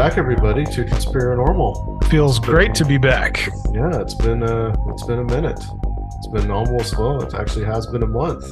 back, everybody, to Conspiranormal. Feels great to be back. Yeah, it's been uh, it's been a minute. It's been almost well, it actually has been a month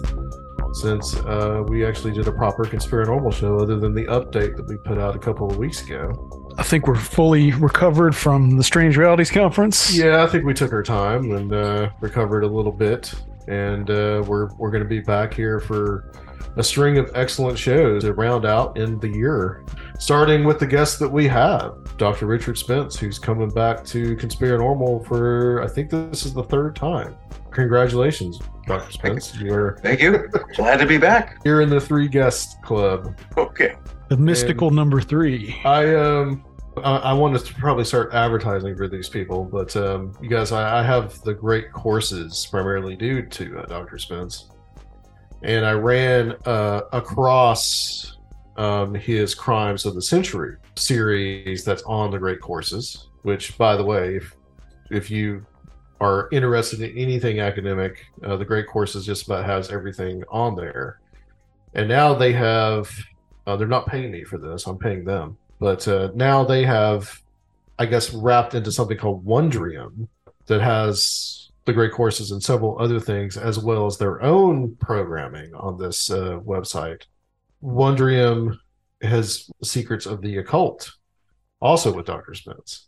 since uh, we actually did a proper Conspiranormal show, other than the update that we put out a couple of weeks ago. I think we're fully recovered from the Strange Realities Conference. Yeah, I think we took our time and uh, recovered a little bit, and uh, we're we're going to be back here for a string of excellent shows to round out in the year. Starting with the guest that we have, Dr. Richard Spence, who's coming back to Conspiranormal for I think this is the third time. Congratulations, Dr. Spence. You're Thank you. Glad to be back. you're in the three guest club. Okay. The mystical number three. I um I, I wanted to probably start advertising for these people, but um, you guys, I, I have the great courses primarily due to uh, Dr. Spence, and I ran uh, across um, his Crimes of the Century series that's on the great courses. Which, by the way, if if you are interested in anything academic, uh, the great courses just about has everything on there. And now they have uh, they're not paying me for this. I'm paying them. But uh, now they have, I guess, wrapped into something called Wondrium that has the great courses and several other things, as well as their own programming on this uh, website. Wondrium has Secrets of the Occult, also with Dr. Spence.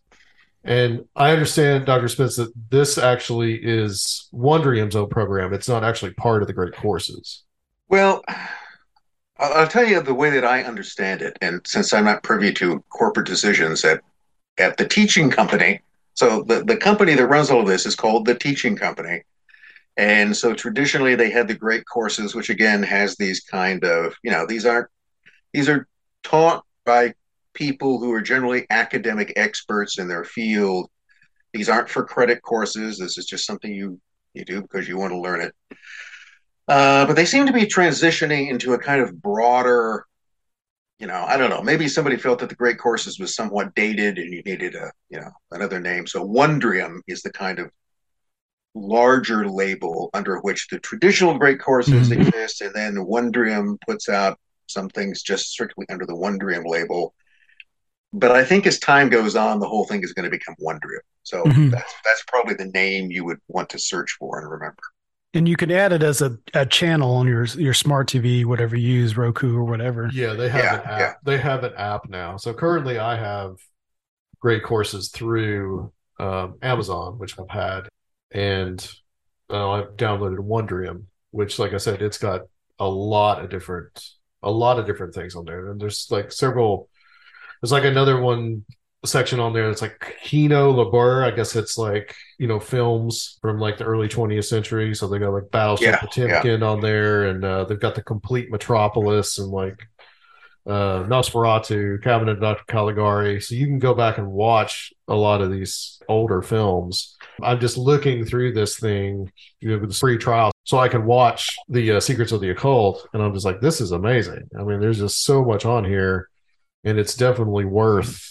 And I understand, Dr. Spence, that this actually is Wondrium's own program. It's not actually part of the great courses. Well, I'll, tell you the way that I understand it, and since I'm not privy to corporate decisions at at the teaching company, so the the company that runs all of this is called the teaching company, and so traditionally they had the great courses, which again has these kind of you know these aren't these are taught by people who are generally academic experts in their field. These aren't for credit courses. This is just something you you do because you want to learn it. Uh, but they seem to be transitioning into a kind of broader, you know, I don't know. Maybe somebody felt that the Great Courses was somewhat dated and you needed a, you know, another name. So Wondrium is the kind of larger label under which the traditional Great Courses Mhm. exist, and then Wondrium puts out some things just strictly under the Wondrium label. But I think as time goes on, the whole thing is going to become Wondrium. So Mhm. that's that's probably the name you would want to search for and remember. And you can add it as a, a channel on your your smart TV, whatever you use, Roku or whatever. Yeah, they have Yeah, an app. yeah. They have an app now. So currently, I have great courses through um, Amazon, which I've had, and uh, I've downloaded Wondrium, which, like I said, it's got a lot of different, a lot of different things on there. And there's like several. There's like another one section on there that's like Kino Lorber. I guess it's like you know films from like the early 20th century. So they got like Battleship Yeah, Potemkin on there, and uh, they've got the complete Metropolis and like uh, Nosferatu, Cabinet of Dr. Caligari. So you can go back and watch a lot of these older films. I'm just looking through this thing you know, with the free trial so I can watch the uh, Secrets of the Occult. And I'm just like, this is amazing. I mean, there's just so much on here, and it's definitely worth,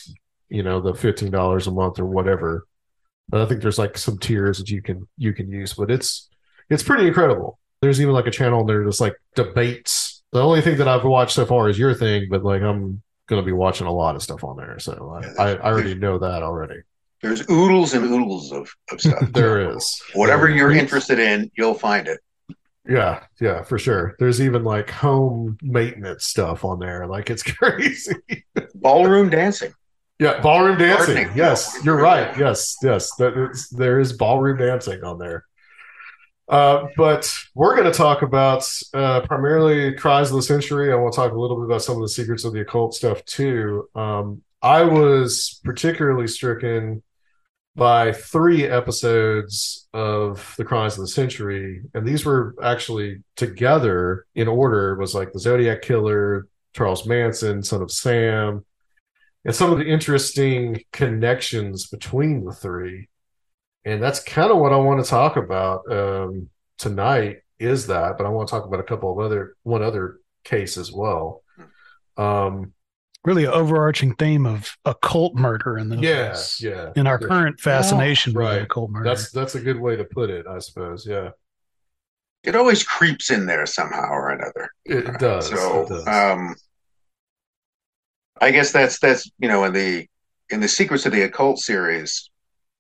you know, the $15 a month or whatever. But I think there's like some tiers that you can you can use, but it's it's pretty incredible. There's even like a channel there that's like debates. The only thing that I've watched so far is your thing, but like I'm gonna be watching a lot of stuff on there. So I, Yeah, I, I already know that already. There's oodles and oodles of, of stuff. There is Whatever There you're is. interested in, you'll find it. Yeah, yeah, for sure. There's even like home maintenance stuff on there. Like it's crazy. Ballroom dancing. Yeah, ballroom dancing. Gardening. Yes, you're right. Yes, yes. That is, there is ballroom dancing on there. Uh, but we're going to talk about uh, primarily cries of the century. I want to talk a little bit about some of the secrets of the occult stuff too. Um, I was particularly stricken by three episodes of the crimes of the century, and these were actually together in order. It was like the Zodiac Killer, Charles Manson, Son of Sam, and some of the interesting connections between the three. And that's kind of what I want to talk about um, tonight. Is that? But I want to talk about a couple of other one other case as well. Um, Really, an overarching theme of occult murder in the yeah, yeah. in our Yeah. current fascination with Right. occult murder. That's that's a good way to put it, I suppose. Yeah, It always creeps in there somehow or another. it, it does. So, it does. um, I guess that's that's you know in the in the Secrets of the Occult series,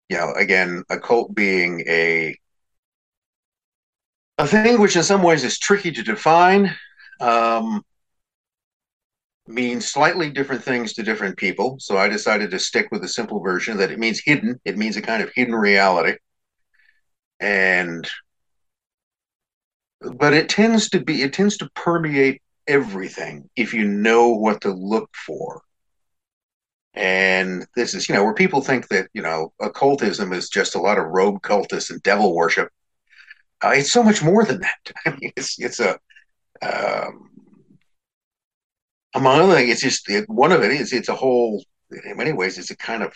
you know, again, occult being a a thing which in some ways is tricky to define, um, means slightly different things to different people. So I decided to stick with the simple version that it means hidden. It means a kind of hidden reality. And but it tends to be it tends to permeate everything if you know what to look for. And this is, you know, where people think that, you know, occultism is just a lot of rogue cultists and devil worship. Uh, it's so much more than that. I mean, it's it's a um, among other things, it's just it, one of it is it's a whole. In many ways, it's a kind of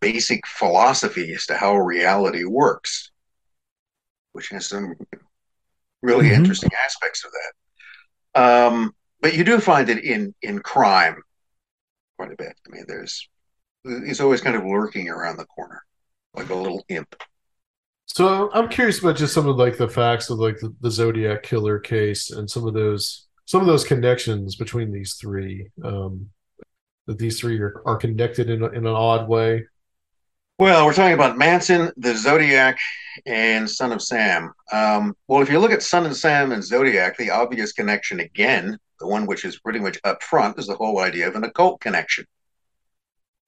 basic philosophy as to how reality works, which has some really mm-hmm. interesting aspects of that. Um, but you do find it in in crime quite a bit. I mean, there's he's always kind of lurking around the corner, like a little imp. So I'm curious about just some of like the facts of like the, the Zodiac killer case and some of those some of those connections between these three. Um, that these three are, are connected in, in an odd way. Well, we're talking about Manson, the Zodiac, and Son of Sam. Um, well, if you look at Son of Sam and Zodiac, the obvious connection again, the one which is pretty much up front, is the whole idea of an occult connection.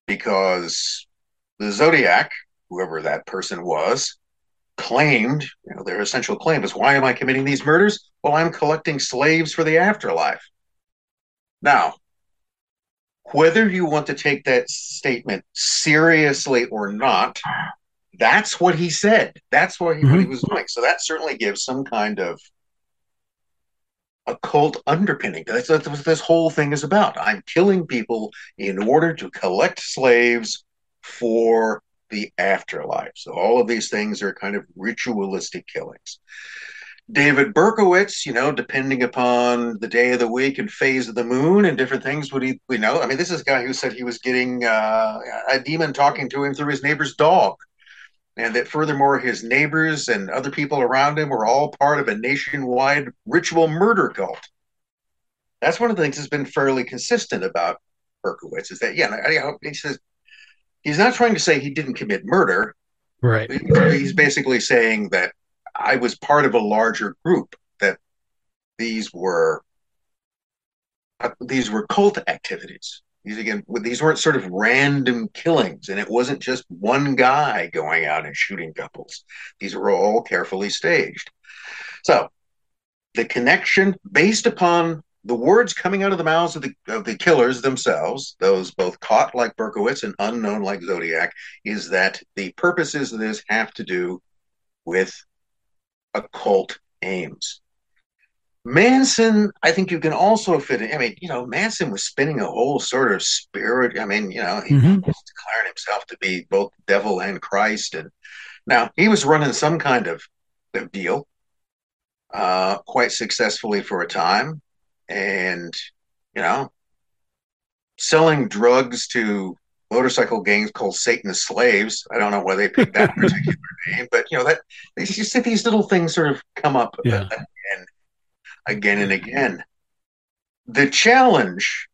Because the Zodiac, whoever that person was, claimed, you know, their essential claim is why am I committing these murders? Well, I'm collecting slaves for the afterlife. Now, whether you want to take that statement seriously or not, that's what he said. That's what he, mm-hmm. what he mm-hmm. was doing. So that certainly gives some kind of occult underpinning. That's, that's what this whole thing is about. I'm killing people in order to collect slaves for the afterlife. So all of these things are kind of ritualistic killings. David Berkowitz, you know, depending upon the day of the week and phase of the moon and different things, would he, we know? I mean, this is a guy who said he was getting uh, a demon talking to him through his neighbor's dog. And that furthermore, his neighbors and other people around him were all part of a nationwide ritual murder cult. That's one of the things that's been fairly consistent about Berkowitz is that, yeah, he says he's not trying to say he didn't commit murder. Right. He's basically saying that I was part of a larger group that these were uh, these were cult activities. These again, these weren't sort of random killings, and it wasn't just one guy going out and shooting couples. These were all carefully staged. So, the connection based upon the words coming out of the mouths of the of the killers themselves, those both caught like Berkowitz and unknown like Zodiac, is that the purposes of this have to do with occult aims. Manson, I think you can also fit in. I mean, you know, Manson was spinning a whole sort of spirit. I mean, you know, he mm-hmm. was declaring himself to be both devil and Christ. And now he was running some kind of, of deal uh, quite successfully for a time and you know selling drugs to motorcycle gangs called Satanist slaves. I don't know why they picked that particular name, but you know that you see these little things sort of come up yeah. again, again and again. The challenge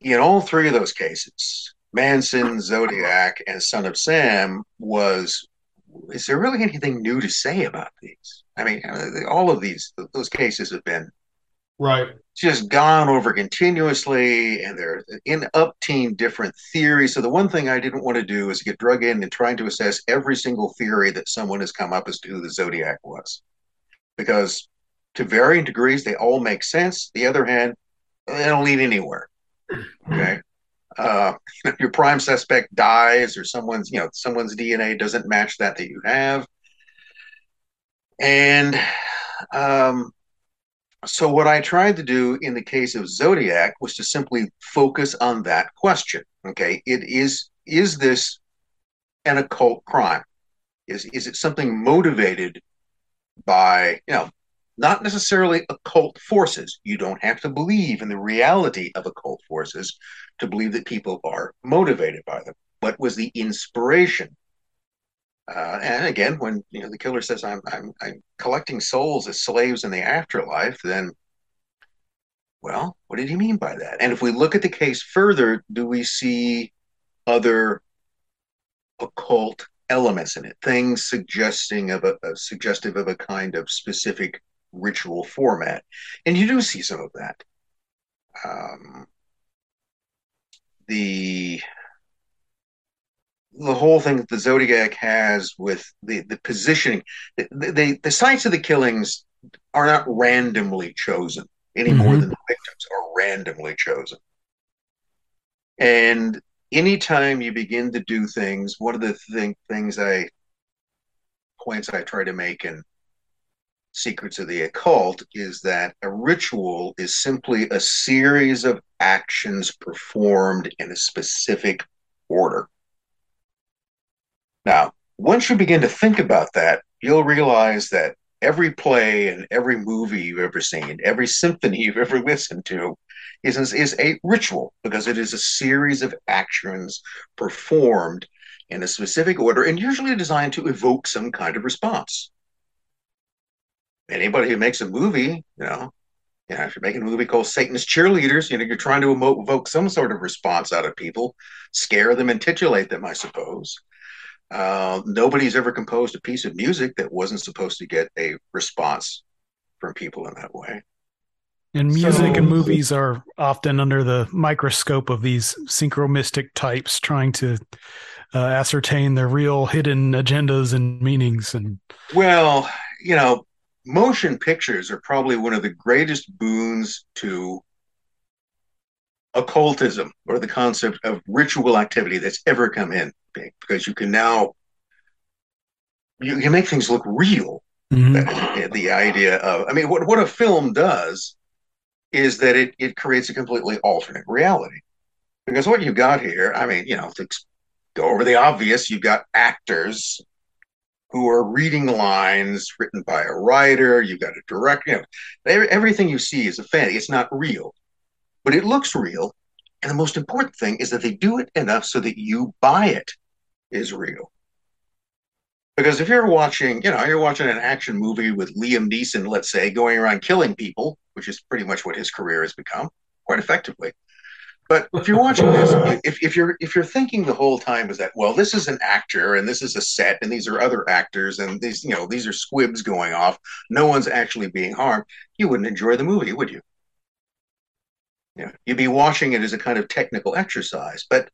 in all three of those cases, Manson, Zodiac, and Son of Sam, was: is there really anything new to say about these? I mean, uh, all of these those cases have been right. Just gone over continuously and they're in upteen different theories. So the one thing i didn't want to do is get drug in and trying to assess every single theory that someone has come up as to who the zodiac was. Because to varying degrees they all make sense. The other hand they don't lead anywhere. Okay? Uh, your prime suspect dies or someone's you know someone's dna doesn't match that that you have. And um, so, what I tried to do in the case of Zodiac was to simply focus on that question. Okay, it is is this an occult crime? Is is it something motivated by you know not necessarily occult forces? You don't have to believe in the reality of occult forces to believe that people are motivated by them. What was the inspiration uh, and again, when you know the killer says, "I'm I'm I'm collecting souls as slaves in the afterlife," then Well, what did he mean by that? And if we look at the case further, do we see other occult elements in it, things suggesting of a, a suggestive of a kind of specific ritual format? And you do see some of that. Um, the the whole thing that the zodiac has with the the positioning the, the, the sites of the killings are not randomly chosen any more Mhm. than the victims are randomly chosen and anytime you begin to do things one of the thing, things i points i try to make in secrets of the occult is that a ritual is simply a series of actions performed in a specific order now, once you begin to think about that, you'll realize that every play and every movie you've ever seen, every symphony you've ever listened to, is, is a ritual because it is a series of actions performed in a specific order and usually designed to evoke some kind of response. Anybody who makes a movie, you know, you know, if you're making a movie called Satan's Cheerleaders, you know, you're trying to evoke some sort of response out of people, scare them and titillate them, I suppose. Uh, nobody's ever composed a piece of music that wasn't supposed to get a response from people in that way. And music So- and movies are often under the microscope of these synchromystic types trying to uh, ascertain their real hidden agendas and meanings. And Well, you know, motion pictures are probably one of the greatest boons to occultism or the concept of ritual activity that's ever come in because you can now you can make things look real. Mhm. the idea of i mean what, what a film does is that it, it creates a completely alternate reality. Because what you've got here i mean you know to go over the obvious. You've got actors who are reading lines written by a writer. You've got a director. You know, everything you see is a fantasy. It's not real but it looks real and the most important thing is that they do it enough so that you buy it is real because if you're watching, you know, you're watching an action movie with Liam Neeson, let's say, going around killing people, which is pretty much what his career has become, quite effectively. But if you're watching this, if, if you're if you're thinking the whole time is that, well, this is an actor and this is a set and these are other actors and these, you know, these are squibs going off, no one's actually being harmed, you wouldn't enjoy the movie, would you? You know, you'd be watching it as a kind of technical exercise, but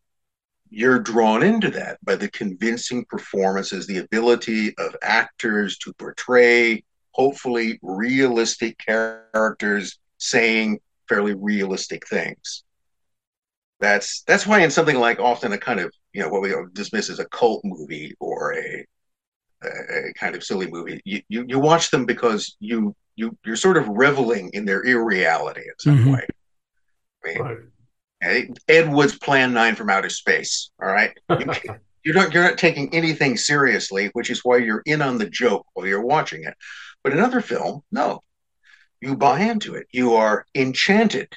you're drawn into that by the convincing performances, the ability of actors to portray hopefully realistic characters saying fairly realistic things. That's that's why in something like often a kind of you know what we dismiss as a cult movie or a a kind of silly movie, you, you, you watch them because you you you're sort of reveling in their irreality in some Mhm. way. I Right. Ed Wood's Plan Nine from Outer Space. All right, you're not you're not taking anything seriously, which is why you're in on the joke while you're watching it. But another film, no, you buy into it. You are enchanted,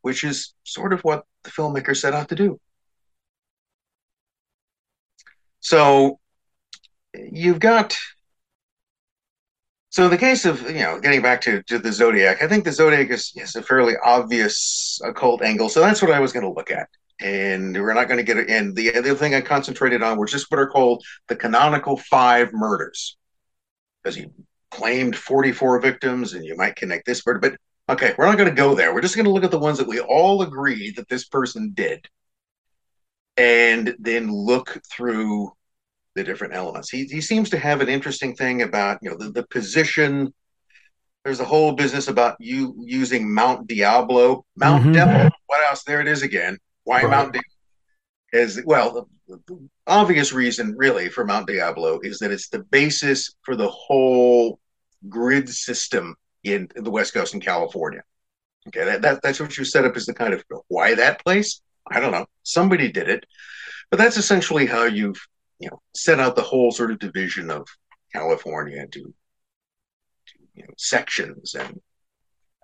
which is sort of what the filmmaker set out to do. So you've got. So in the case of you know getting back to, to the zodiac, I think the zodiac is, is a fairly obvious occult angle. So that's what I was going to look at, and we're not going to get it. And the other thing I concentrated on was just what are called the canonical five murders, because he claimed 44 victims, and you might connect this murder, but okay, we're not going to go there. We're just going to look at the ones that we all agree that this person did, and then look through the different elements. He he seems to have an interesting thing about you know the, the position. There's a whole business about you using Mount Diablo, Mount Mhm. Devil. What else? There it is again. Why Right. Mount Diablo? Is well, the, the obvious reason really for Mount Diablo is that it's the basis for the whole grid system in the West Coast in California. Okay, that, that that's what you set up as the kind of why that place. I don't know. Somebody did it, but that's essentially how you've you know set out the whole sort of division of California into to, you know, sections and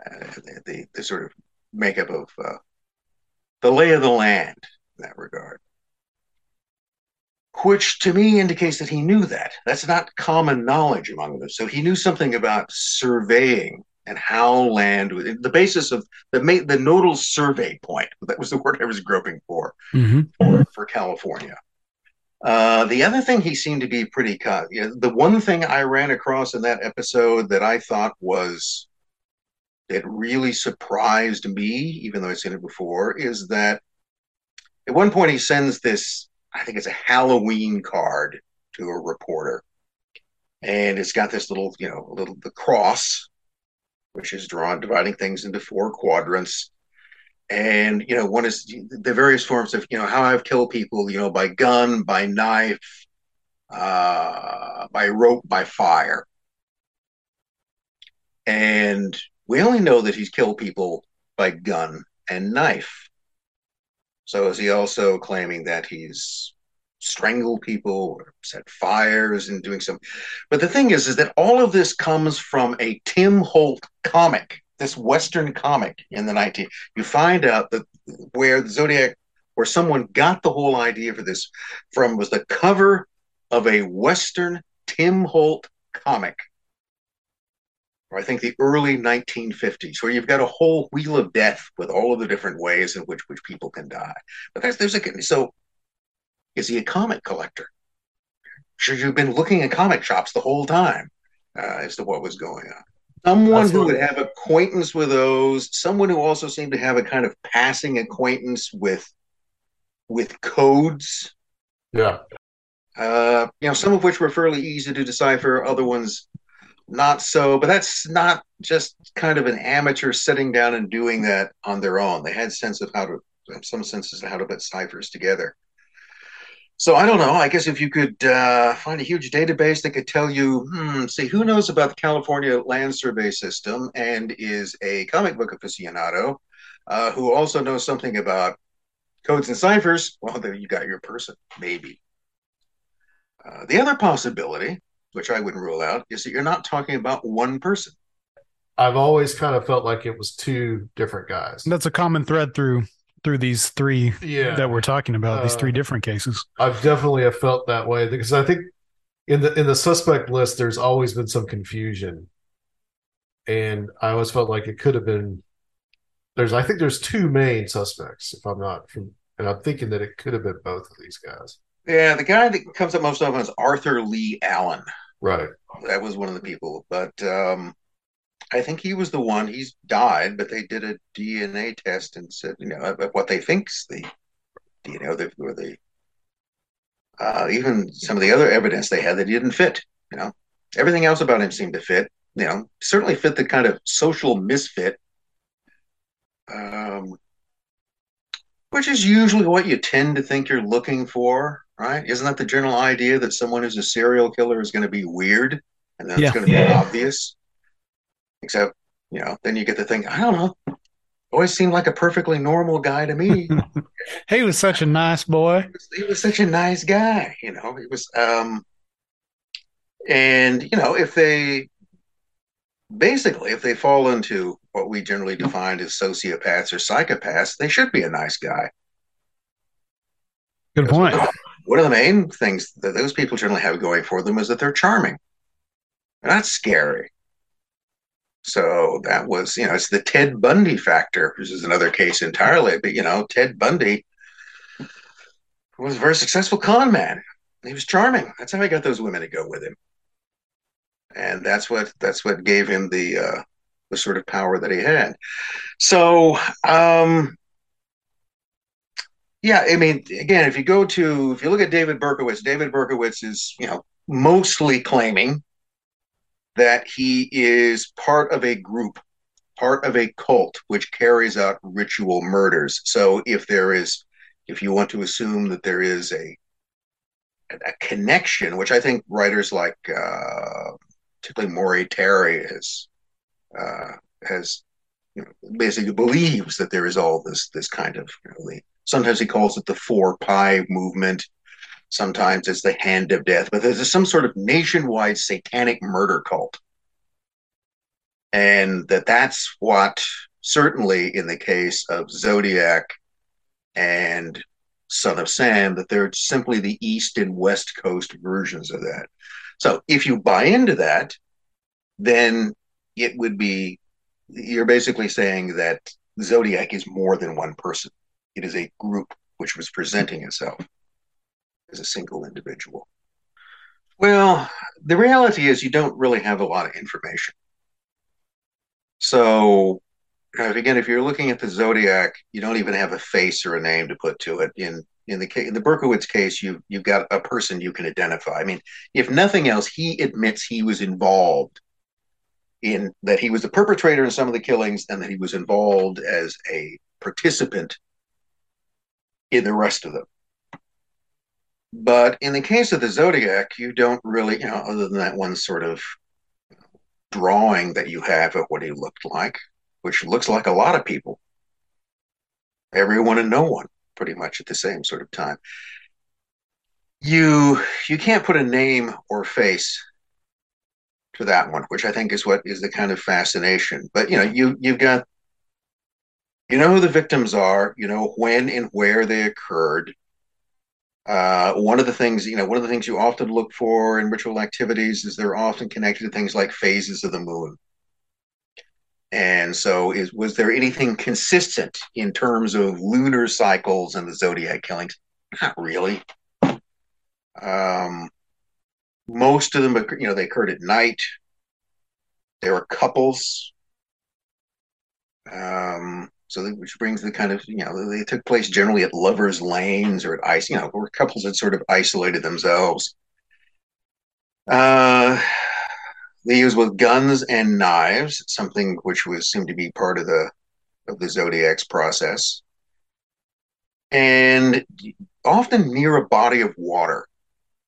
uh, the, the the sort of makeup of uh, the lay of the land in that regard. Which to me indicates that he knew that. That's not common knowledge among them. So he knew something about surveying and how land the basis of the the nodal survey point that was the word I was groping for mm-hmm. for, for, California. Uh, the other thing he seemed to be pretty cut. You know, the one thing I ran across in that episode that I thought was it really surprised me, even though I'd seen it before, is that at one point he sends this, I think it's a Halloween card to a reporter. And it's got this little, you know, little the cross, which is drawn, dividing things into four quadrants. And you know, one is the various forms of, you know, how I've killed people, you know, by gun, by knife, uh, by rope, by fire. And we only know that he's killed people by gun and knife. So is he also claiming that he's strangled people or set fires and doing some? But the thing is, is that all of this comes from a Tim Holt comic, this Western comic in the 19. You find out that where the Zodiac, where someone got the whole idea for this from was the cover of a Western Tim Holt comic or I think the early 1950s, where you've got a whole wheel of death with all of the different ways in which which people can die. But that's there's a so is he a comic collector? Should you have been looking at comic shops the whole time uh, as to what was going on? Someone that's who would have acquaintance with those, someone who also seemed to have a kind of passing acquaintance with with codes. Yeah. Uh, you know, some of which were fairly easy to decipher, other ones not so, but that's not just kind of an amateur sitting down and doing that on their own. They had sense of how to, some senses of how to put ciphers together. So I don't know. I guess if you could uh, find a huge database that could tell you, hmm, see, who knows about the California Land Survey System and is a comic book aficionado, uh, who also knows something about codes and ciphers, well, then you got your person, maybe. Uh, the other possibility which I wouldn't rule out, is that you're not talking about one person. I've always kind of felt like it was two different guys. That's a common thread through through these three yeah. that we're talking about. Uh, these three uh, different cases. I've definitely have felt that way because I think in the in the suspect list, there's always been some confusion, and I always felt like it could have been. There's I think there's two main suspects, if I'm not from, and I'm thinking that it could have been both of these guys. Yeah, the guy that comes up most often is Arthur Leigh Allen. Right. That was one of the people. But um, I think he was the one. He's died, but they did a DNA test and said, you know, what they think's the DNA, the, or the uh, even some of the other evidence they had that he didn't fit. You know, everything else about him seemed to fit. You know, certainly fit the kind of social misfit, um, which is usually what you tend to think you're looking for right? Isn't that the general idea that someone who's a serial killer is going to be weird and that's yeah. going to be yeah. obvious? Except, you know, then you get to think, I don't know, always seemed like a perfectly normal guy to me. he was such a nice boy. He was, he was, such a nice guy, you know. He was, um, and you know, if they basically, if they fall into what we generally define as sociopaths or psychopaths, they should be a nice guy. Good point one of the main things that those people generally have going for them is that they're charming. They're not scary. So that was, you know, it's the Ted Bundy factor, which is another case entirely. But, you know, Ted Bundy was a very successful con man. He was charming. That's how he got those women to go with him. And that's what that's what gave him the uh, the sort of power that he had. So um, yeah, I mean, again, if you go to if you look at David Berkowitz, David Berkowitz is you know mostly claiming that he is part of a group, part of a cult which carries out ritual murders. So if there is, if you want to assume that there is a a connection, which I think writers like uh, particularly Maury Terry has uh, has you know, basically believes that there is all this this kind of you know, Sometimes he calls it the four P movement. Sometimes it's the hand of death, but there's some sort of nationwide satanic murder cult. And that that's what certainly in the case of Zodiac and Son of Sam, that they're simply the East and West Coast versions of that. So if you buy into that, then it would be you're basically saying that Zodiac is more than one person. It is a group which was presenting itself as a single individual. Well, the reality is you don't really have a lot of information. So, again, if you're looking at the zodiac, you don't even have a face or a name to put to it. In in the case, in the Berkowitz case, you you've got a person you can identify. I mean, if nothing else, he admits he was involved in that he was the perpetrator in some of the killings and that he was involved as a participant in the rest of them. But in the case of the Zodiac, you don't really, you know, other than that one sort of drawing that you have of what he looked like, which looks like a lot of people, everyone and no one, pretty much at the same sort of time. You you can't put a name or face to that one, which I think is what is the kind of fascination. But you know, you you've got you know who the victims are, you know when and where they occurred. Uh, one of the things, you know, one of the things you often look for in ritual activities is they're often connected to things like phases of the moon. And so, is was there anything consistent in terms of lunar cycles and the zodiac killings? Not really. Um, most of them, you know, they occurred at night. There were couples. Um, so which brings the kind of you know they took place generally at lovers' lanes or at ice, you know, where couples had sort of isolated themselves. Uh, they used with guns and knives, something which was seemed to be part of the of the zodiac's process, and often near a body of water.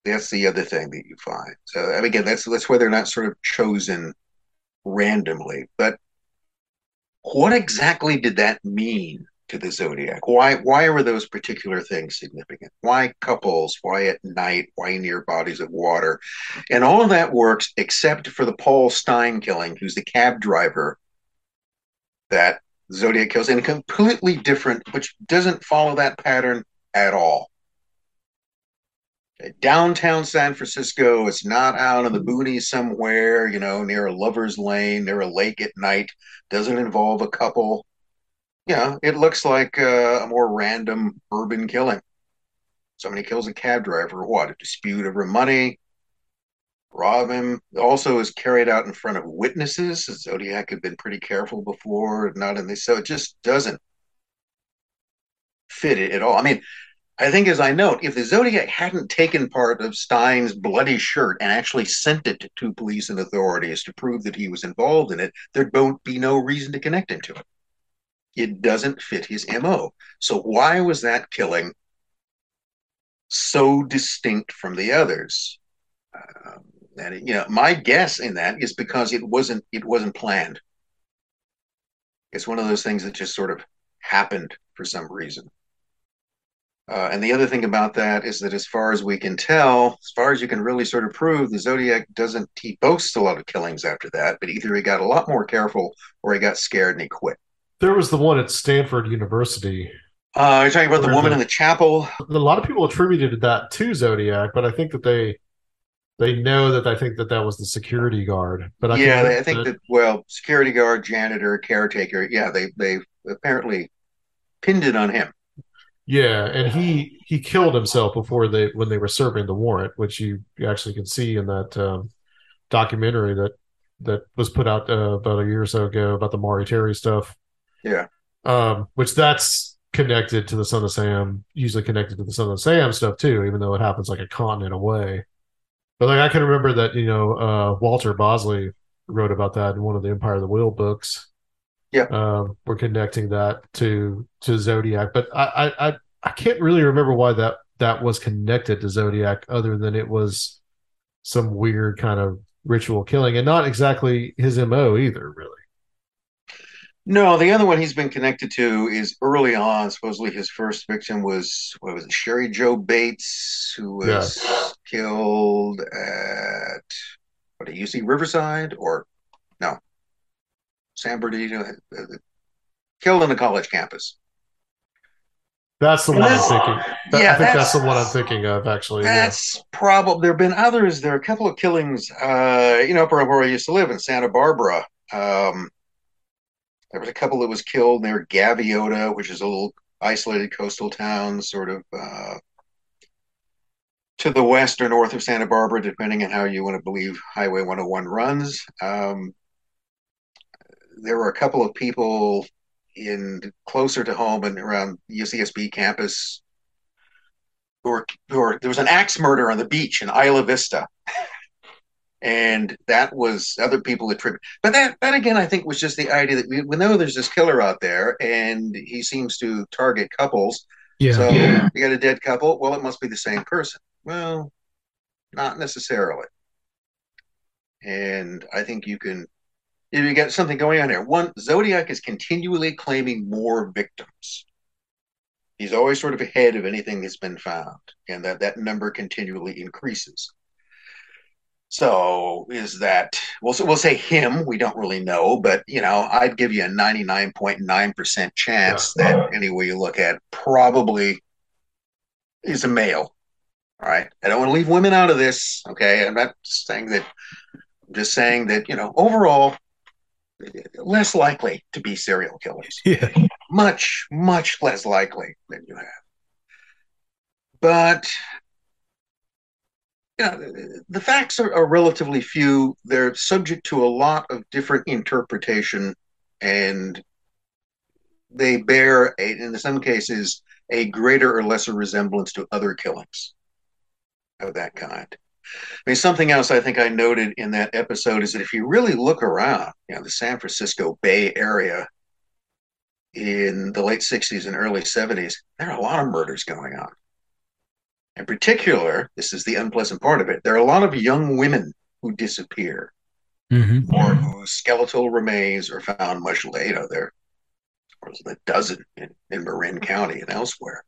That's the other thing that you find. So and again, that's that's where they're not sort of chosen randomly, but what exactly did that mean to the zodiac? Why why were those particular things significant? Why couples? Why at night? Why near bodies of water? And all of that works except for the Paul Stine killing, who's the cab driver that Zodiac kills in completely different, which doesn't follow that pattern at all downtown San Francisco. It's not out in the boonies somewhere, you know, near a lover's lane, near a lake at night. Doesn't involve a couple. Yeah, it looks like uh, a more random urban killing. Somebody kills a cab driver. What? A dispute over money. Rob him. Also, is carried out in front of witnesses. Zodiac had been pretty careful before, not in this, so it just doesn't fit it at all. I mean, I think, as I note, if the Zodiac hadn't taken part of Stine's bloody shirt and actually sent it to police and authorities to prove that he was involved in it, there'd be no reason to connect him to it. It doesn't fit his MO. So, why was that killing so distinct from the others? Um, and you know, my guess in that is because it wasn't it wasn't planned. It's one of those things that just sort of happened for some reason. Uh, and the other thing about that is that, as far as we can tell, as far as you can really sort of prove, the Zodiac doesn't, he boasts a lot of killings after that, but either he got a lot more careful or he got scared and he quit. There was the one at Stanford University. Uh, you're talking about the woman the, in the chapel? A lot of people attributed that to Zodiac, but I think that they they know that I think that that was the security guard. But I yeah, think I think that, that well, security guard, janitor, caretaker. Yeah, they they apparently pinned it on him. Yeah, and he he killed himself before they when they were serving the warrant, which you, actually can see in that um, documentary that that was put out uh, about a year or so ago about the Maury Terry stuff. Yeah, um, which that's connected to the Son of Sam, usually connected to the Son of Sam stuff too, even though it happens like a continent away. But like I can remember that you know uh, Walter Bosley wrote about that in one of the Empire of the Wheel books yeah. Um, we're connecting that to to Zodiac, but I, I I can't really remember why that that was connected to Zodiac, other than it was some weird kind of ritual killing, and not exactly his mo either, really. No, the other one he's been connected to is early on. Supposedly, his first victim was what was it, Cheri Jo Bates, who was yeah. killed at what see, Riverside or no, San Bernardino, uh, killed on the college campus. That's the one I'm thinking. That, yeah, I think that's, that's, the one I'm thinking of, actually. That's yeah. probably. There have been others. There are a couple of killings, uh, you know, where I used to live in Santa Barbara. Um, There was a couple that was killed near Gaviota, which is a little isolated coastal town, sort of uh, to the west or north of Santa Barbara, depending on how you want to believe Highway 101 runs. Um, there were a couple of people in closer to home and around UCSB campus who were, who were there was an axe murder on the beach in Isla Vista. and that was other people attribute. But that that again, I think, was just the idea that we, we know there's this killer out there, and he seems to target couples. Yeah. So yeah. you got a dead couple. Well, it must be the same person. Well, not necessarily. And I think you can, if you get something going on here. One, Zodiac is continually claiming more victims. He's always sort of ahead of anything that's been found, and that that number continually increases. So is that we'll we'll say him? We don't really know, but you know, I'd give you a ninety nine point nine percent chance yeah. that any way you look at it, probably is a male. All right, I don't want to leave women out of this. Okay, I'm not saying that. I'm just saying that you know, overall, less likely to be serial killers. Yeah, much much less likely than you have. But yeah, the facts are, are, relatively few. They're subject to a lot of different interpretation, and they bear, a, in some cases, a greater or lesser resemblance to other killings of that kind. I mean, something else I think I noted in that episode is that if you really look around, you know, the San Francisco Bay Area in the late 60s and early 70s, there are a lot of murders going on. In particular, this is the unpleasant part of it. There are a lot of young women who disappear mm-hmm. or whose skeletal remains are found much later. There was a dozen in, in Marin County and elsewhere.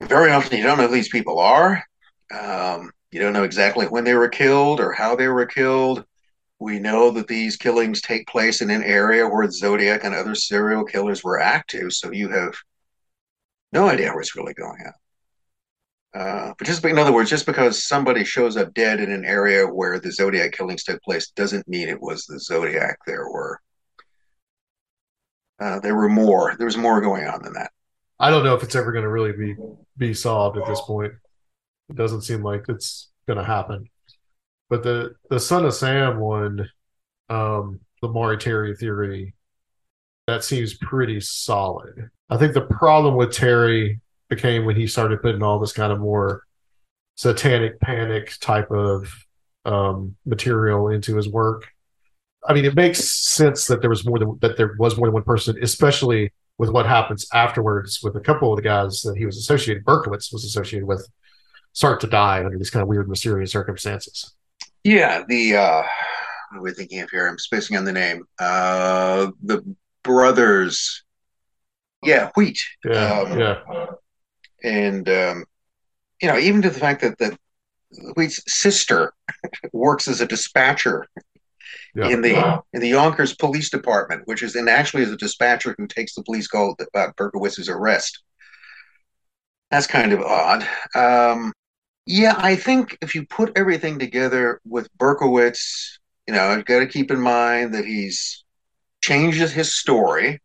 Very often, you don't know who these people are. Um, you don't know exactly when they were killed or how they were killed. We know that these killings take place in an area where Zodiac and other serial killers were active, so you have no idea what's really going on. Uh, but just in other words, just because somebody shows up dead in an area where the Zodiac killings took place doesn't mean it was the Zodiac. There were uh, there were more. There was more going on than that. I don't know if it's ever going to really be be solved at this point. It doesn't seem like it's going to happen. But the the Son of Sam one, um, the Maury Terry theory, that seems pretty solid. I think the problem with Terry became when he started putting all this kind of more satanic panic type of um, material into his work. I mean, it makes sense that there was more than that there was more than one person, especially with what happens afterwards with a couple of the guys that he was associated. Berkowitz was associated with start to die under these kind of weird, mysterious circumstances. Yeah, the uh, what are we thinking of here? I'm spacing on the name. Uh, the brothers. Yeah, Wheat. Yeah, um, yeah and um, you know, even to the fact that that Wheat's sister works as a dispatcher yeah. in the in the Yonkers Police Department, which is and actually is a dispatcher who takes the police call about Berkowitz's arrest. That's kind of odd. Um, yeah, I think if you put everything together with Berkowitz, you know, you've got to keep in mind that he's changes his story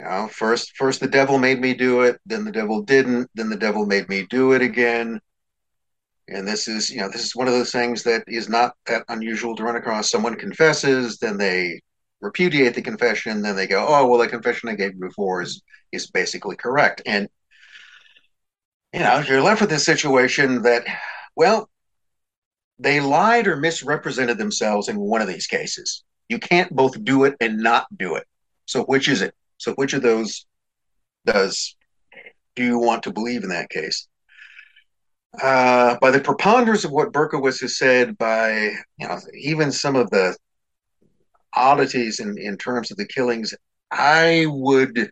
you know, first first the devil made me do it, then the devil didn't, then the devil made me do it again. And this is, you know, this is one of those things that is not that unusual to run across. Someone confesses, then they repudiate the confession, then they go, "Oh, well, the confession I gave you before is is basically correct." And you know, you're left with this situation that, well, they lied or misrepresented themselves in one of these cases. You can't both do it and not do it. So which is it? So, which of those does do you want to believe in that case? Uh, by the preponderance of what Berkowitz has said, by you know even some of the oddities in, in terms of the killings, I would,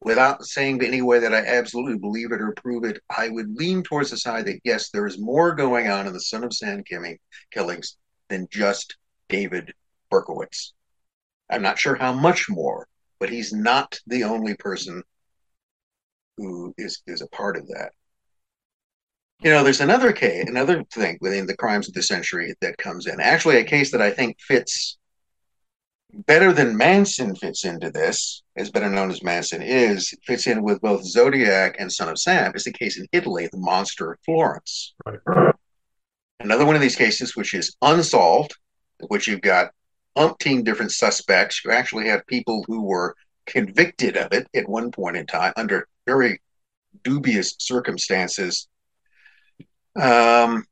without saying any way that I absolutely believe it or prove it, I would lean towards the side that yes, there is more going on in the Son of Sam killing, killings than just David Berkowitz. I'm not sure how much more, but he's not the only person who is is a part of that. You know, there's another case, another thing within the crimes of the century that comes in. Actually, a case that I think fits better than Manson fits into this, as better known as Manson is, fits in with both Zodiac and Son of Sam, is the case in Italy, the monster of Florence. Right. Another one of these cases, which is unsolved, which you've got umpteen different suspects. You actually have people who were convicted of it at one point in time under very dubious circumstances. Um,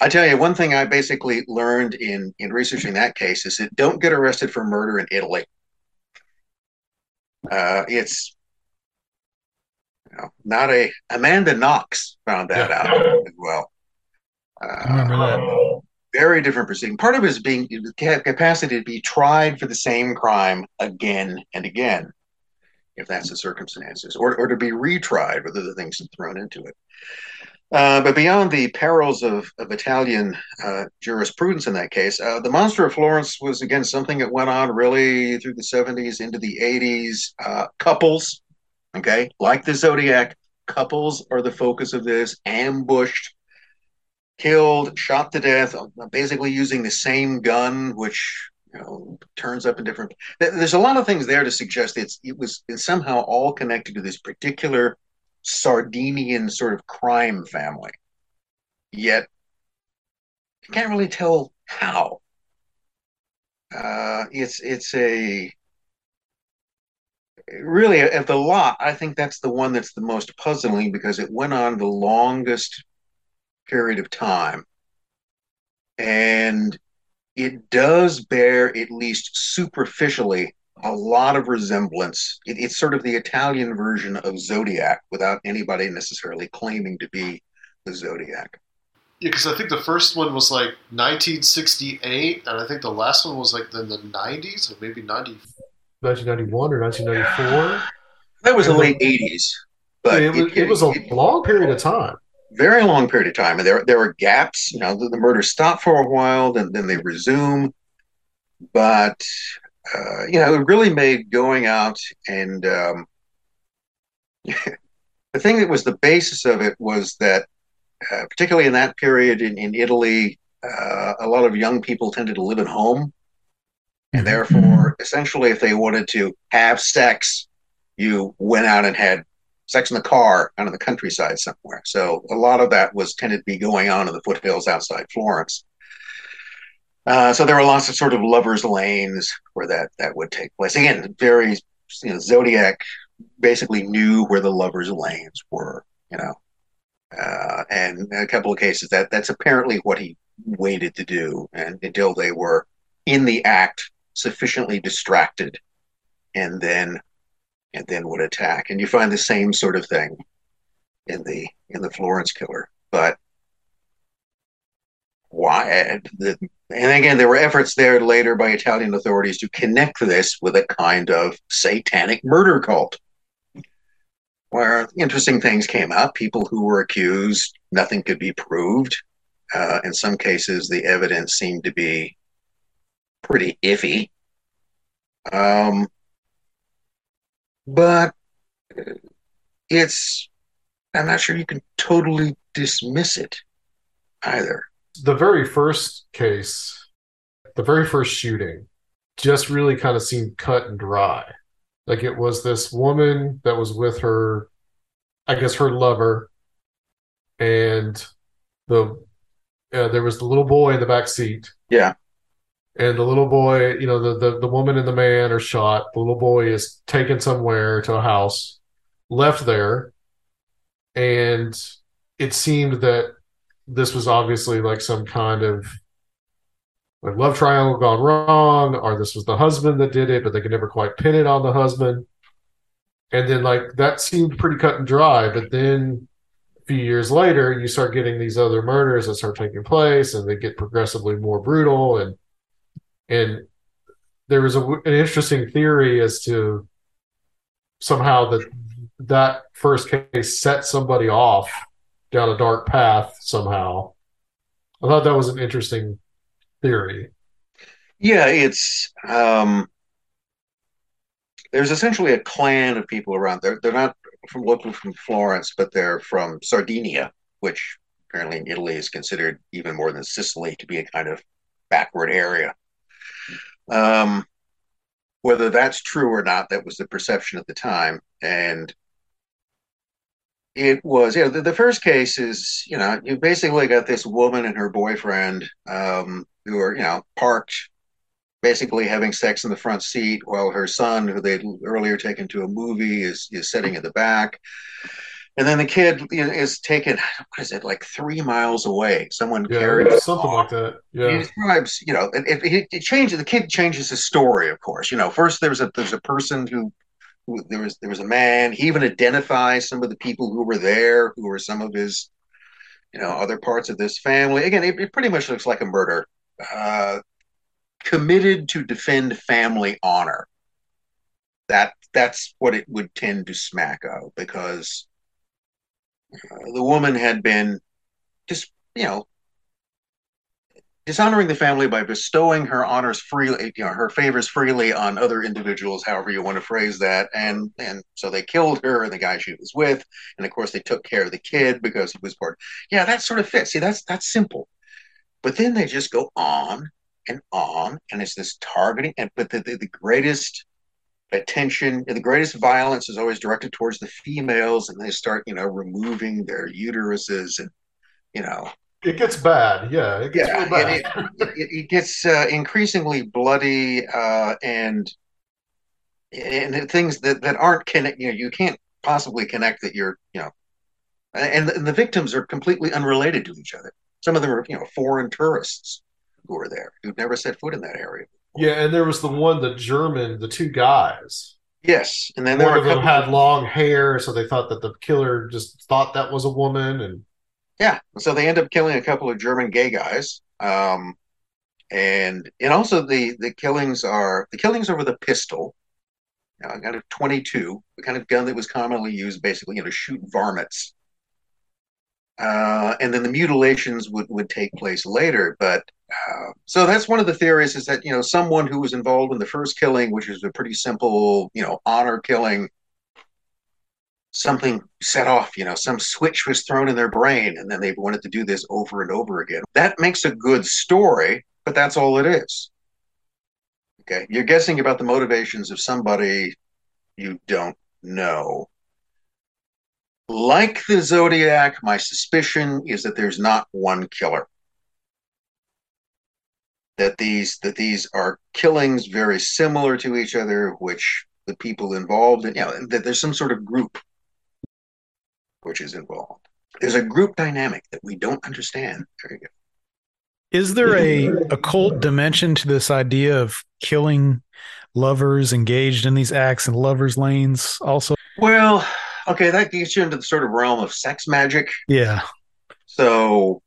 I tell you, one thing I basically learned in in researching that case is that don't get arrested for murder in Italy. Uh, it's you know, not a Amanda Knox found that yeah. out as well. Uh, I remember that. Very different proceeding. Part of it is being capacity to be tried for the same crime again and again, if that's the circumstances, or, or to be retried with other things thrown into it. Uh, but beyond the perils of, of Italian uh, jurisprudence in that case, uh, the Monster of Florence was again something that went on really through the 70s into the 80s. Uh, couples, okay, like the Zodiac, couples are the focus of this, ambushed, killed, shot to death, uh, basically using the same gun, which you know, turns up in different. There's a lot of things there to suggest it's it was somehow all connected to this particular Sardinian sort of crime family. Yet, you can't really tell how. Uh, it's it's a really at the lot. I think that's the one that's the most puzzling because it went on the longest period of time, and it does bear at least superficially a lot of resemblance. It, it's sort of the Italian version of Zodiac without anybody necessarily claiming to be the Zodiac. Yeah, because I think the first one was like 1968, and I think the last one was like in the 90s, or maybe 90, 1991 or 1994. That was and the late 80s. But it, it, it was a it, long period of time. Very long period of time. And there, there were gaps. You know, the, the murder stopped for a while, then, then they resume. But uh, you know, it really made going out and um, the thing that was the basis of it was that, uh, particularly in that period in, in Italy, uh, a lot of young people tended to live at home. And mm-hmm. therefore, essentially, if they wanted to have sex, you went out and had sex in the car out in the countryside somewhere. So a lot of that was tended to be going on in the foothills outside Florence. Uh, so there were lots of sort of lovers' lanes where that that would take place. Again, very you know, Zodiac basically knew where the lovers' lanes were, you know, uh, and a couple of cases that that's apparently what he waited to do, and until they were in the act, sufficiently distracted, and then and then would attack. And you find the same sort of thing in the in the Florence Killer, but why and again, there were efforts there later by Italian authorities to connect this with a kind of satanic murder cult, where interesting things came up. People who were accused, nothing could be proved. Uh, in some cases, the evidence seemed to be pretty iffy. Um, but it's, I'm not sure you can totally dismiss it either the very first case, the very first shooting, just really kind of seemed cut and dry. Like it was this woman that was with her, I guess her lover, and the uh, there was the little boy in the back seat. Yeah. And the little boy, you know, the, the the woman and the man are shot. The little boy is taken somewhere to a house, left there, and it seemed that this was obviously like some kind of like love triangle gone wrong, or this was the husband that did it, but they could never quite pin it on the husband. And then like that seemed pretty cut and dry, but then a few years later, you start getting these other murders that start taking place, and they get progressively more brutal. And and there was a, an interesting theory as to somehow that that first case set somebody off down a dark path somehow. I thought that was an interesting theory. Yeah, it's um, there's essentially a clan of people around there. They're not from locally from Florence, but they're from Sardinia, which apparently in Italy is considered even more than Sicily to be a kind of backward area. Um, whether that's true or not, that was the perception at the time. And it was, you know, the, the first case is, you know, you basically got this woman and her boyfriend um, who are, you know, parked basically having sex in the front seat while her son, who they'd earlier taken to a movie, is is sitting in the back. And then the kid is taken, what is it, like three miles away? Someone Yeah, carries something like that. he describes, you know, it, it, it changes. The kid changes his story, of course. You know, first there's a there's a person who there was there was a man. He even identifies some of the people who were there, who were some of his, you know, other parts of this family. Again, it, it pretty much looks like a murder, uh, committed to defend family honor. That that's what it would tend to smack of because uh, the woman had been just you know dishonoring the family by bestowing her honors freely, you know, her favors freely on other individuals, however you want to phrase that. And and so they killed her and the guy she was with, and of course they took care of the kid because he was born. Yeah, that sort of fits. See, that's that's simple. But then they just go on and on, and it's this targeting. And but the, the, the greatest attention, the greatest violence is always directed towards the females, and they start, you know, removing their uteruses and you know It gets bad. Yeah. It gets yeah, bad. it, it, it gets uh, increasingly bloody uh, and and things that, that aren't connect. You know, you can't possibly connect that you're you know, and, and the victims are completely unrelated to each other. Some of them are you know foreign tourists who are there who've never set foot in that area. yeah. And there was the one, the German, the two guys. Yes, and then One of them had long hair, so they thought that the killer just thought that was a woman. And Yeah, so they end up killing a couple of German gay guys. Um, and and also the the killings are the killings are with a pistol. You know, I got a 22, the kind of gun that was commonly used basically you know, to shoot varmints. Uh, and then the mutilations would, would take place later. But uh, so that's one of the theories is that, you know, someone who was involved in the first killing, which is a pretty simple, you know, honor killing, something set off, you know, some switch was thrown in their brain, and then they wanted to do this over and over again. That makes a good story, but that's all it is. Okay. You're guessing about the motivations of somebody you don't know. Like the Zodiac, my suspicion is that there's not one killer. That these that these are killings very similar to each other, which the people involved in, you know, that there's some sort of group which is involved. There's a group dynamic that we don't understand. There you go. Is there a occult dimension to this idea of killing lovers engaged in these acts in lovers' lanes? Also, Well, okay, that gets you into the sort of realm of sex magic. yeah, So,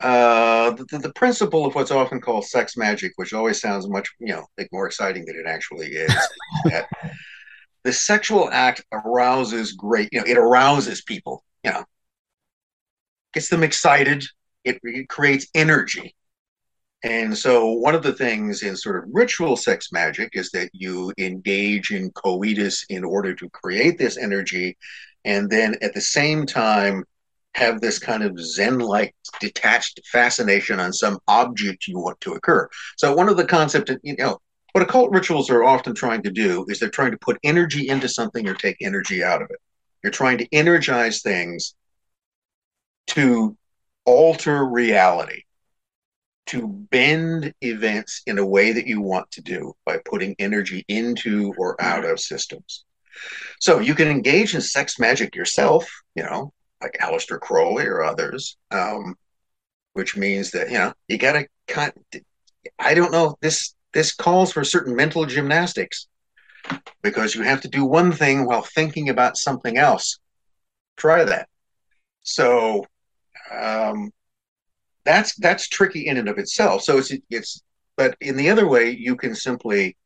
uh, the, the principle of what's often called sex magic, which always sounds much, you know, like more exciting than it actually is, that the sexual act arouses great, you know, it arouses people, you know, gets them excited. It, it creates energy. And so, one of the things in sort of ritual sex magic is that you engage in coitus in order to create this energy, and then at the same time, have this kind of Zen like detached fascination on some object you want to occur. So, one of the concepts, you know, what occult rituals are often trying to do is they're trying to put energy into something or take energy out of it. You're trying to energize things to alter reality, to bend events in a way that you want to do by putting energy into or out of systems. So you can engage in sex magic yourself, you know, like Aleister Crowley or others, um, which means that you know you got to. I don't know this. This calls for certain mental gymnastics because you have to do one thing while thinking about something else. Try that. So um, that's that's tricky in and of itself. So it's it's but in the other way, you can simply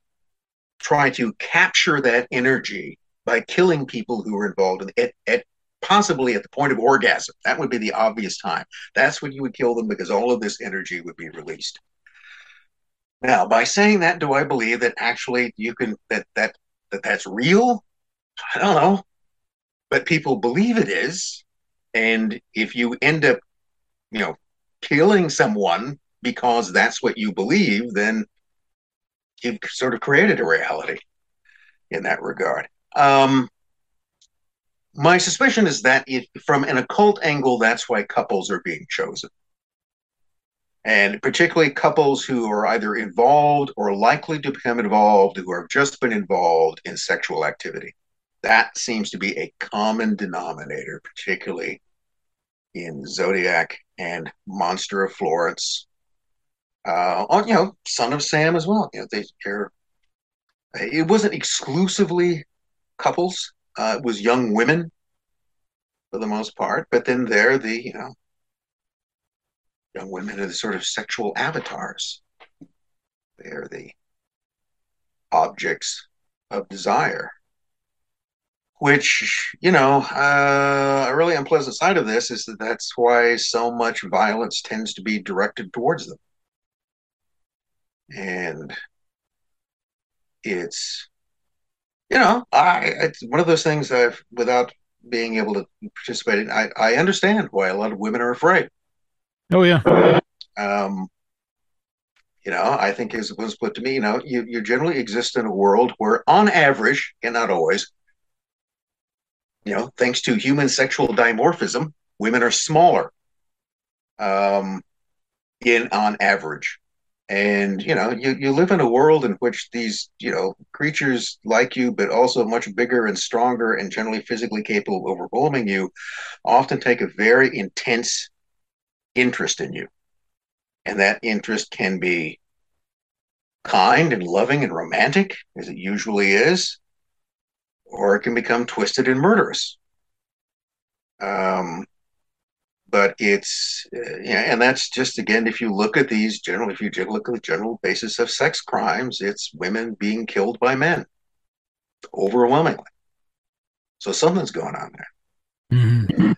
try to capture that energy by killing people who are involved in it at possibly at the point of orgasm. That would be the obvious time. That's when you would kill them because all of this energy would be released. Now, by saying that, do I believe that actually you can that that that that's real? I don't know, but people believe it is, and if you end up, you know, killing someone because that's what you believe, then you've sort of created a reality in that regard. Um, my suspicion is that if, from an occult angle, that's why couples are being chosen. And particularly couples who are either involved or likely to become involved, who have just been involved in sexual activity. That seems to be a common denominator, particularly in Zodiac and Monster of Florence. Uh, on you know, Son of Sam as well. You know, they, they're it wasn't exclusively couples uh, it was young women for the most part, but then they're the you know young women are the sort of sexual avatars. They're the objects of desire. Which, you know, uh, a really unpleasant side of this is that that's why so much violence tends to be directed towards them. And it's you know, I it's one of those things I've without being able to participate in. I I understand why a lot of women are afraid. Oh yeah. Um, you know, I think as it was put to me, you know, you you generally exist in a world where, on average, and not always, you know, thanks to human sexual dimorphism, women are smaller. Um, in on average, and you know you, you live in a world in which these you know creatures like you but also much bigger and stronger and generally physically capable of overwhelming you often take a very intense interest in you. And that interest can be kind and loving and romantic as it usually is or it can become twisted and murderous. Um, but it's uh, yeah, and that's just again if you look at these general if you look at the general basis of sex crimes it's women being killed by men overwhelmingly. So something's going on there. Mm-hmm.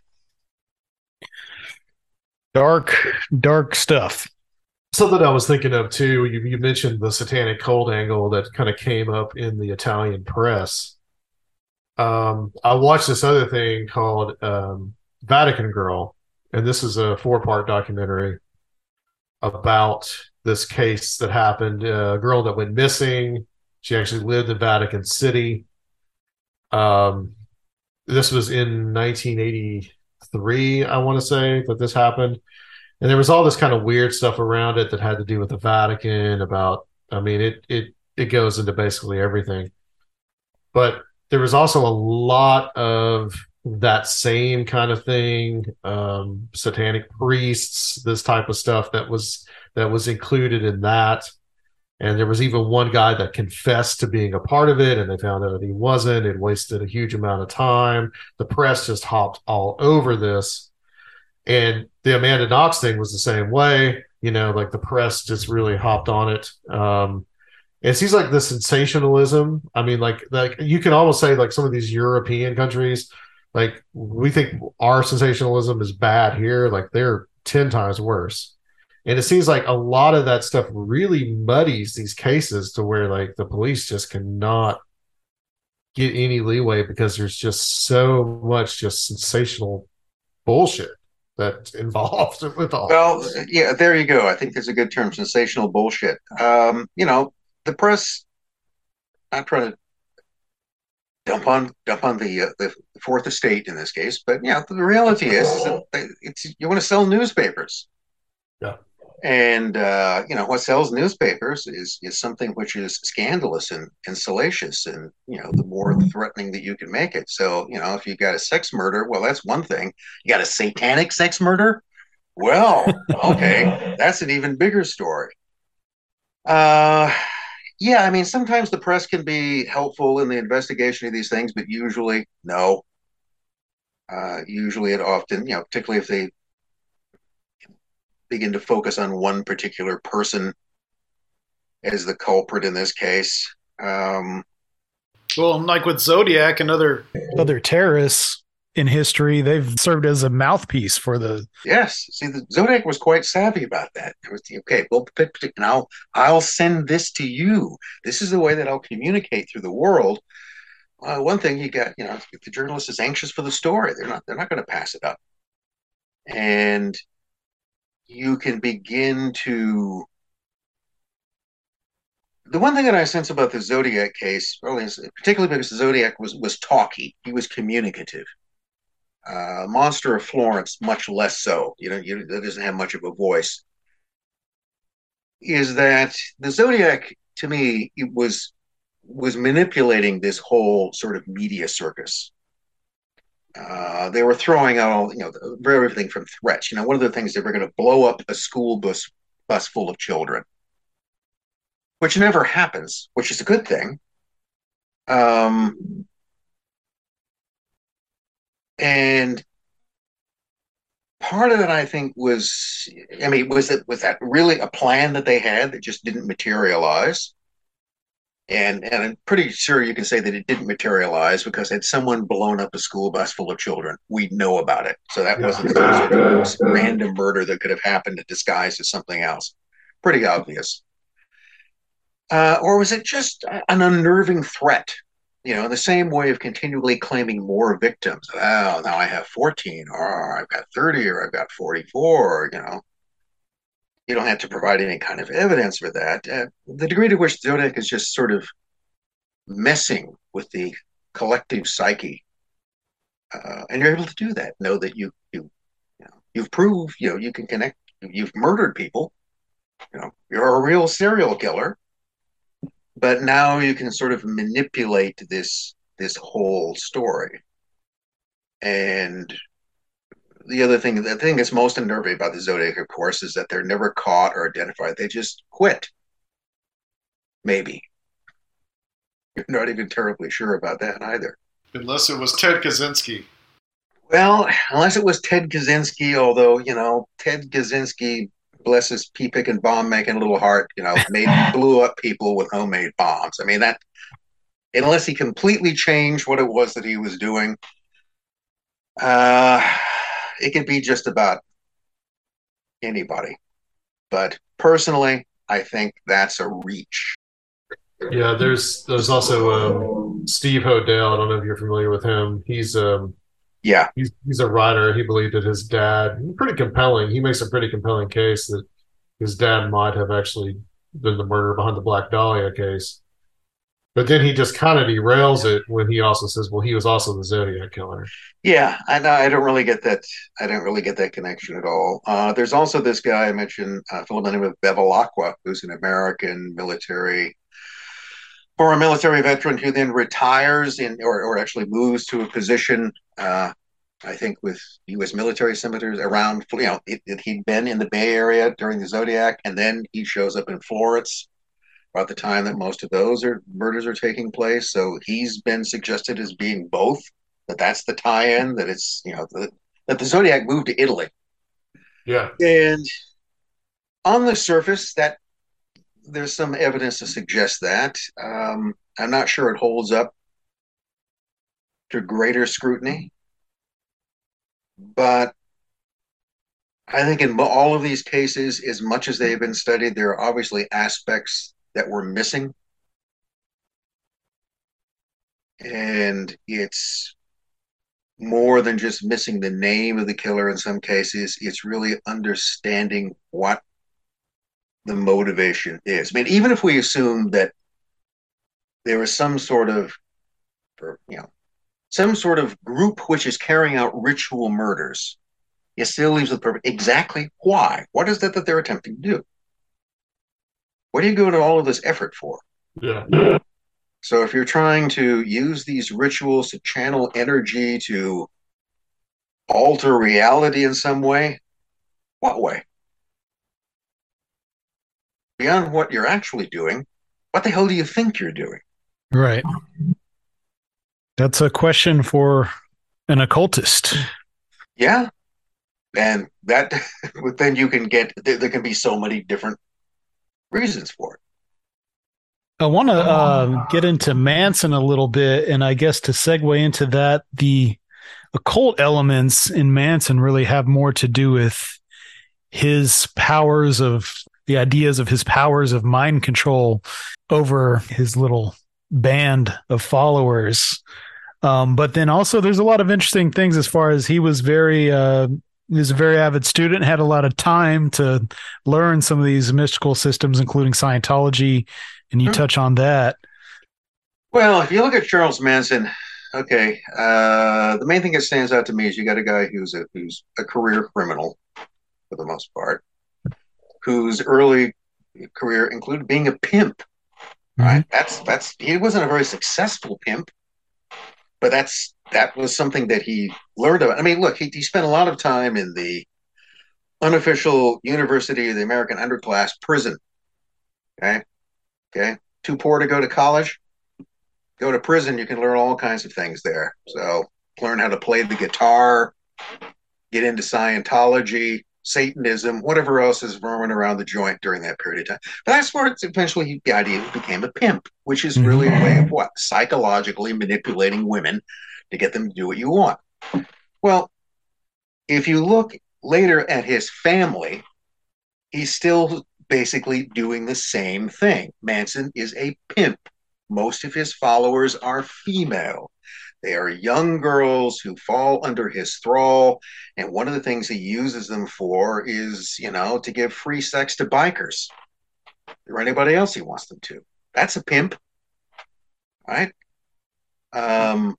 Dark dark stuff something i was thinking of too you, you mentioned the satanic cult angle that kind of came up in the italian press um, i watched this other thing called um, vatican girl and this is a four part documentary about this case that happened. A girl that went missing. She actually lived in Vatican City. Um, this was in 1983, I want to say that this happened, and there was all this kind of weird stuff around it that had to do with the Vatican. About, I mean, it it it goes into basically everything, but there was also a lot of that same kind of thing um, satanic priests this type of stuff that was that was included in that and there was even one guy that confessed to being a part of it and they found out that he wasn't. It wasted a huge amount of time. The press just hopped all over this. And the amanda knox thing was the same way you know like the press just really hopped on it. Um, it seems like the sensationalism i mean like like you can almost say like some of these european countries like we think our sensationalism is bad here, like they're 10 times worse. And it seems like a lot of that stuff really muddies these cases to where like the police just cannot get any leeway because there's just so much just sensational bullshit that's involved with all. Well, yeah, there you go. I think there's a good term, sensational bullshit. Um, you know, the press. I'm trying to dump on dump on the uh, the fourth estate in this case. But yeah, the reality is, is that it's you want to sell newspapers. Yeah. And uh, you know what sells newspapers is is something which is scandalous and, and salacious, and you know the more threatening that you can make it. So you know if you got a sex murder, well that's one thing. You got a satanic sex murder, well okay, that's an even bigger story. Uh, yeah, I mean, sometimes the press can be helpful in the investigation of these things, but usually, no. Uh, usually, it often, you know, particularly if they begin to focus on one particular person as the culprit in this case. Um, well, like with Zodiac and other other terrorists, in history. They've served as a mouthpiece for the. Yes, see, the Zodiac was quite savvy about that. It was okay. Well, now I'll send this to you. This is the way that I'll communicate through the world. Uh, one thing you got, you know, if the journalist is anxious for the story, they're not they're not going to pass it up, and you can begin to the one thing that I sense about the Zodiac case, particularly because the Zodiac was was talky, he was communicative. Uh, Monster of Florence, much less so. You know, you, that doesn't have much of a voice. Is that the Zodiac to me? It was was manipulating this whole sort of media circus. Uh, they were throwing out all, you know, everything from threats. You know, one of the things they were going to blow up a school bus bus full of children which never happens, which is a good thing. Um, and part of it, I think, was I mean, was it was that really a plan that they had that just didn't materialize? And and I'm pretty sure you can say that it didn't materialize because had someone blown up a school bus full of children, we'd know about it. So that wasn't some sort of random murder that could have happened disguised as something else. Pretty obvious. Uh, or was it just an unnerving threat? You know, in the same way of continually claiming more victims. Oh, now I have 14, or I've got 30, or I've got 44, you know. You don't have to provide any kind of evidence for that. Uh, the degree to which Zodiac is just sort of messing with the collective psyche, uh, and you're able to do that. Know that you you you know, you've proved you know you can connect. You've murdered people. You know you're a real serial killer but now you can sort of manipulate this this whole story and the other thing the thing that's most unnerving about the zodiac of course is that they're never caught or identified. They just quit. Maybe. You're not even terribly sure about that either. Unless it was ted kaczynski. Well unless it was ted kaczynski although you know ted kaczynski bless his pea picking bomb making little heart, you know, made blew up people with homemade bombs. I mean that unless he completely changed what it was that he was doing, uh, it could be just about anybody. But personally, I think that's a reach. Yeah, there's there's also um, Steve Hodel. I don't know if you're familiar with him. He's um, yeah, he's he's a writer. He believed that his dad, pretty compelling. He makes a pretty compelling case that his dad might have actually been the murderer behind the Black Dahlia case. But then he just kind of derails it when he also says, "Well, he was also the Zodiac killer." Yeah, I I don't really get that. I don't really get that connection at all. Uh, there's also this guy I mentioned, uh, fellow by the name of who's an American military former military veteran who then retires in or, or actually moves to a position uh, I think with U.S. military senators around, you know, it, it, he'd been in the Bay Area during the Zodiac, and then he shows up in Florence about the time that most of those are murders are taking place. So he's been suggested as being both. That that's the tie-in. That it's you know the, that the Zodiac moved to Italy. Yeah, and on the surface, that there's some evidence to suggest that. Um, I'm not sure it holds up to greater scrutiny, but I think in all of these cases, as much as they've been studied, there are obviously aspects that we're missing. And it's more than just missing the name of the killer in some cases, it's really understanding what the motivation is. I mean, even if we assume that there is some sort of, you know, some sort of group which is carrying out ritual murders, it still leaves the purpose. Exactly why? What is that that they're attempting to do? What do you go to all of this effort for? Yeah. So if you're trying to use these rituals to channel energy to alter reality in some way, what way? beyond what you're actually doing, what the hell do you think you're doing? Right. That's a question for an occultist. Yeah. And that, then you can get, there, there, can be so many different reasons for it. I want to uh, get into Manson a little bit. And I guess to segue into that, the occult elements in Manson really have more to do with his powers of the ideas of his powers of mind control over his little band of followers. Um, but then also there's a lot of interesting things as far as he was very uh, was a very avid student, had a lot of time to learn some of these mystical systems, including Scientology and you Sure. touch on that. Well, if you look at Charles Manson, okay, uh, the main thing that stands out to me is you got a guy who's a who's a career criminal for the most part, whose early career included being a pimp. Right? That's that's he wasn't a very successful pimp, but that's that was something that he learned about. I mean, look, he, he spent a lot of time in the unofficial University of the American Underclass prison. Okay, okay, too poor to go to college go to prison, you can learn all kinds of things there. So learn how to play the guitar, get into Scientology, Satanism, whatever else is roaming around the joint during that period of time. But that's where it's eventually the idea became a pimp, which is really a way of mm-hmm. what? Psychologically manipulating women to get them to do what you want. Well, if you look later at his family, he's still basically doing the same thing. Manson is a pimp most of his followers are female. They are young girls who fall under his thrall. And one of the things he uses them for is, you know, to give free sex to bikers or anybody else he wants them to. That's a pimp, right? Um,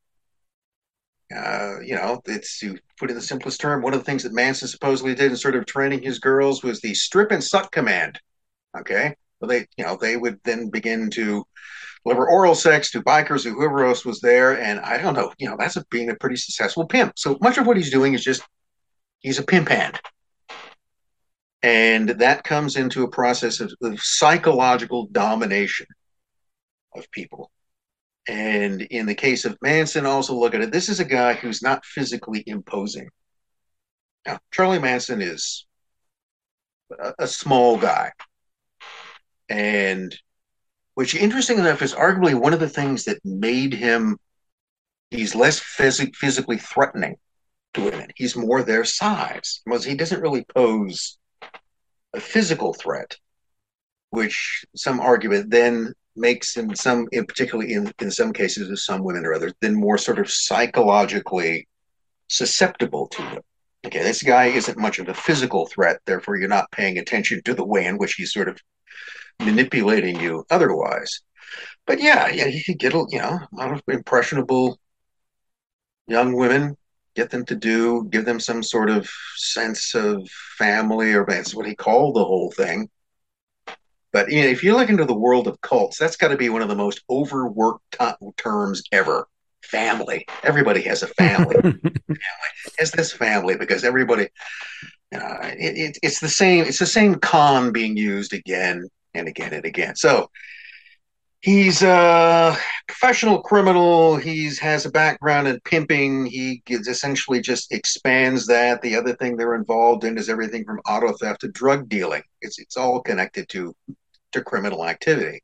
uh, you know, it's to put in the simplest term, one of the things that Manson supposedly did in sort of training his girls was the strip and suck command. Okay. Well, they, you know, they would then begin to deliver oral sex to bikers or whoever else was there. And I don't know, you know, that's a, being a pretty successful pimp. So much of what he's doing is just he's a pimp hand. And that comes into a process of, of psychological domination of people. And in the case of Manson, also look at it. This is a guy who's not physically imposing. Now, Charlie Manson is a, a small guy. And which interesting enough is arguably one of the things that made him he's less phys- physically threatening to women he's more their size because he doesn't really pose a physical threat which some argument then makes in some in particularly in, in some cases of some women or others then more sort of psychologically susceptible to them okay this guy isn't much of a physical threat therefore you're not paying attention to the way in which he's sort of manipulating you otherwise. But yeah, yeah, you could get a you know a lot of impressionable young women, get them to do, give them some sort of sense of family, or that's what he called the whole thing. But you know, if you look into the world of cults, that's got to be one of the most overworked t- terms ever. Family. Everybody has a family. family has this family because everybody. You know, it, it, it's the same. It's the same con being used again and again and again. So he's a professional criminal. He's has a background in pimping. He essentially just expands that. The other thing they're involved in is everything from auto theft to drug dealing. It's it's all connected to to criminal activity.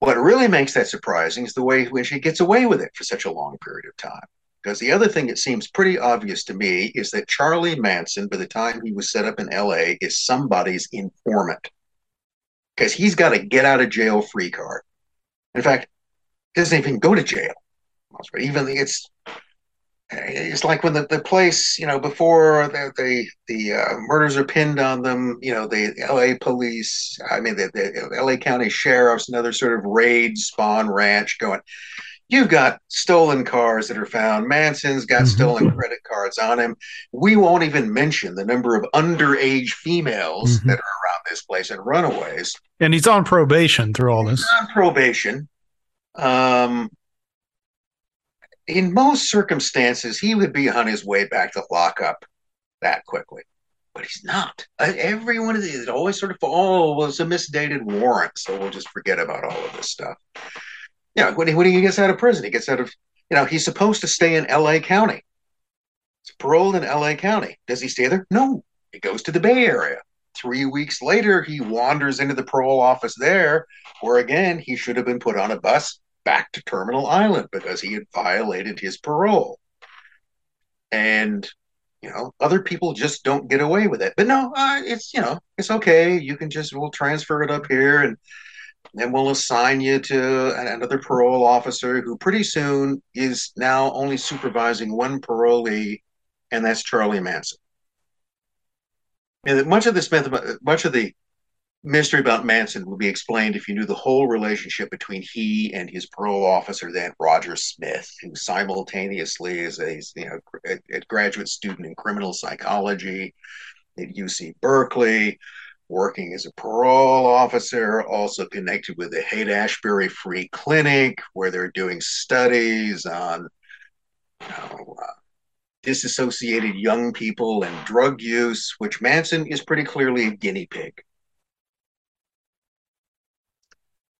What really makes that surprising is the way in which he gets away with it for such a long period of time. Because the other thing that seems pretty obvious to me is that Charlie Manson, by the time he was set up in LA, is somebody's informant because he's got a get out of jail free card. In fact, he doesn't even go to jail. Even it's it's like when the, the place, you know, before the the, the uh, murders are pinned on them, you know, the L.A. police, I mean, the, the L.A. County sheriffs and other sort of raid Spahn Ranch going. You've got stolen cars that are found. Manson's got Mhm. stolen credit cards on him. We won't even mention the number of underage females Mhm. that are around this place and runaways And he's on probation through all this. on probation. Um, in most circumstances, he would be on his way back to lockup that quickly, but he's not. Uh, Every one of these it always sort of, oh, well, it's a misdated warrant, so we'll just forget about all of this stuff. Yeah, when he, when he gets out of prison, he gets out of, you know, he's supposed to stay in L.A. County. He's paroled in L.A. County. Does he stay there? No, he goes to the Bay Area. Three weeks later, he wanders into the parole office there, where again he should have been put on a bus back to Terminal Island because he had violated his parole. And you know, other people just don't get away with it. But no, uh, it's you know, it's okay. You can just we'll transfer it up here, and then we'll assign you to another parole officer who pretty soon is now only supervising one parolee, and that's Charlie Manson. And much of this myth, much of the mystery about Manson would be explained if you knew the whole relationship between he and his parole officer, then Roger Smith, who simultaneously is a you know a, a graduate student in criminal psychology at UC Berkeley, working as a parole officer, also connected with the Haight Ashbury Free Clinic, where they're doing studies on you know, uh, disassociated young people and drug use, which Manson is pretty clearly a guinea pig.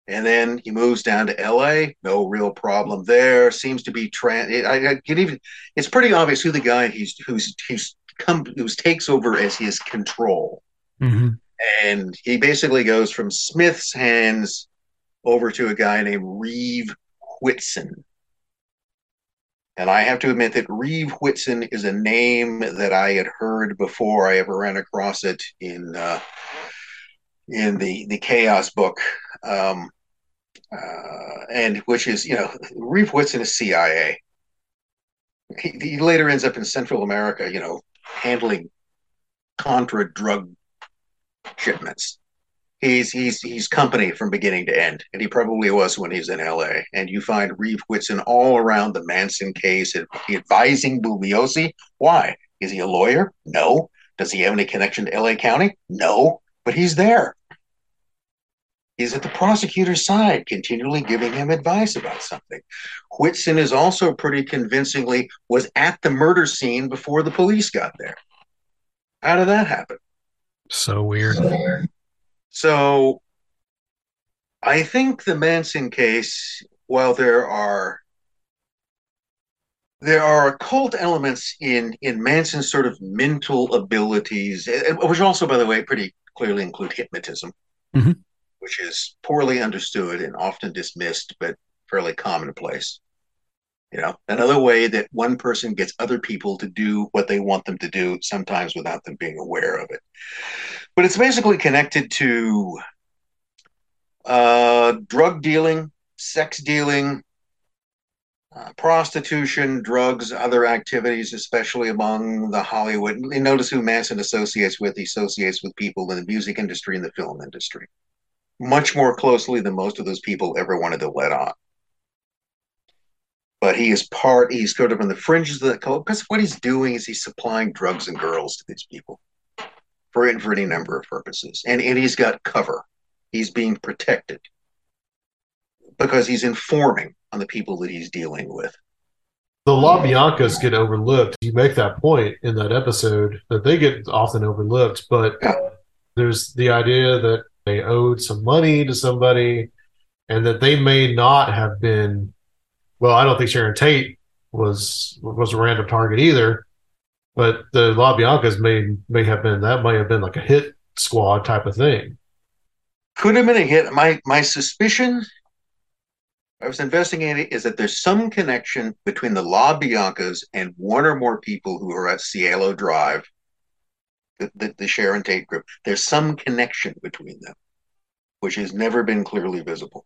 And then he moves down to LA. No real problem there. Seems to be trans. I, I can even. It's pretty obvious who the guy he's who's who's come takes over as his control. Mm-hmm. And he basically goes from Smith's hands over to a guy named Reeve Whitson. And I have to admit that Reeve Whitson is a name that I had heard before I ever ran across it in uh, in the the Chaos book. Um, uh, and which is, you know, Reeve Whitson is CIA. He, he, later ends up in Central America, you know, handling contra drug shipments. He's he's he's company from beginning to end, and he probably was when he's in L.A. And you find Reeve Whitson all around the Manson case, advising Bugliosi. Why is he a lawyer? No. Does he have any connection to L.A. County? No. But he's there. He's at the prosecutor's side, continually giving him advice about something. Whitson is also pretty convincingly was at the murder scene before the police got there. How did that happen? So weird. So I think the Manson case, while there are there are occult elements in in Manson's sort of mental abilities, which also, by the way, pretty clearly include hypnotism. Mm-hmm which is poorly understood and often dismissed, but fairly commonplace. You know, another way that one person gets other people to do what they want them to do, sometimes without them being aware of it. But it's basically connected to uh, drug dealing, sex dealing, uh, prostitution, drugs, other activities, especially among the Hollywood. Notice who Manson associates with. He associates with people in the music industry and the film industry much more closely than most of those people ever wanted to let on. But he is part, he's sort of on the fringes of that cult because what he's doing is he's supplying drugs and girls to these people for, for any number of purposes. And, and he's got cover, he's being protected because he's informing on the people that he's dealing with. The LaBiancas get overlooked. You make that point in that episode that they get often overlooked, but yeah. there's the idea that they owed some money to somebody and that they may not have been well i don't think sharon tate was was a random target either but the LaBiancas may may have been that might have been like a hit squad type of thing could have been a hit my my suspicion I was investigating is that there's some connection between the LaBiancas and one or more people who are at Cielo Drive the, the, the Sharon Tate group. There's some connection between them, which has never been clearly visible.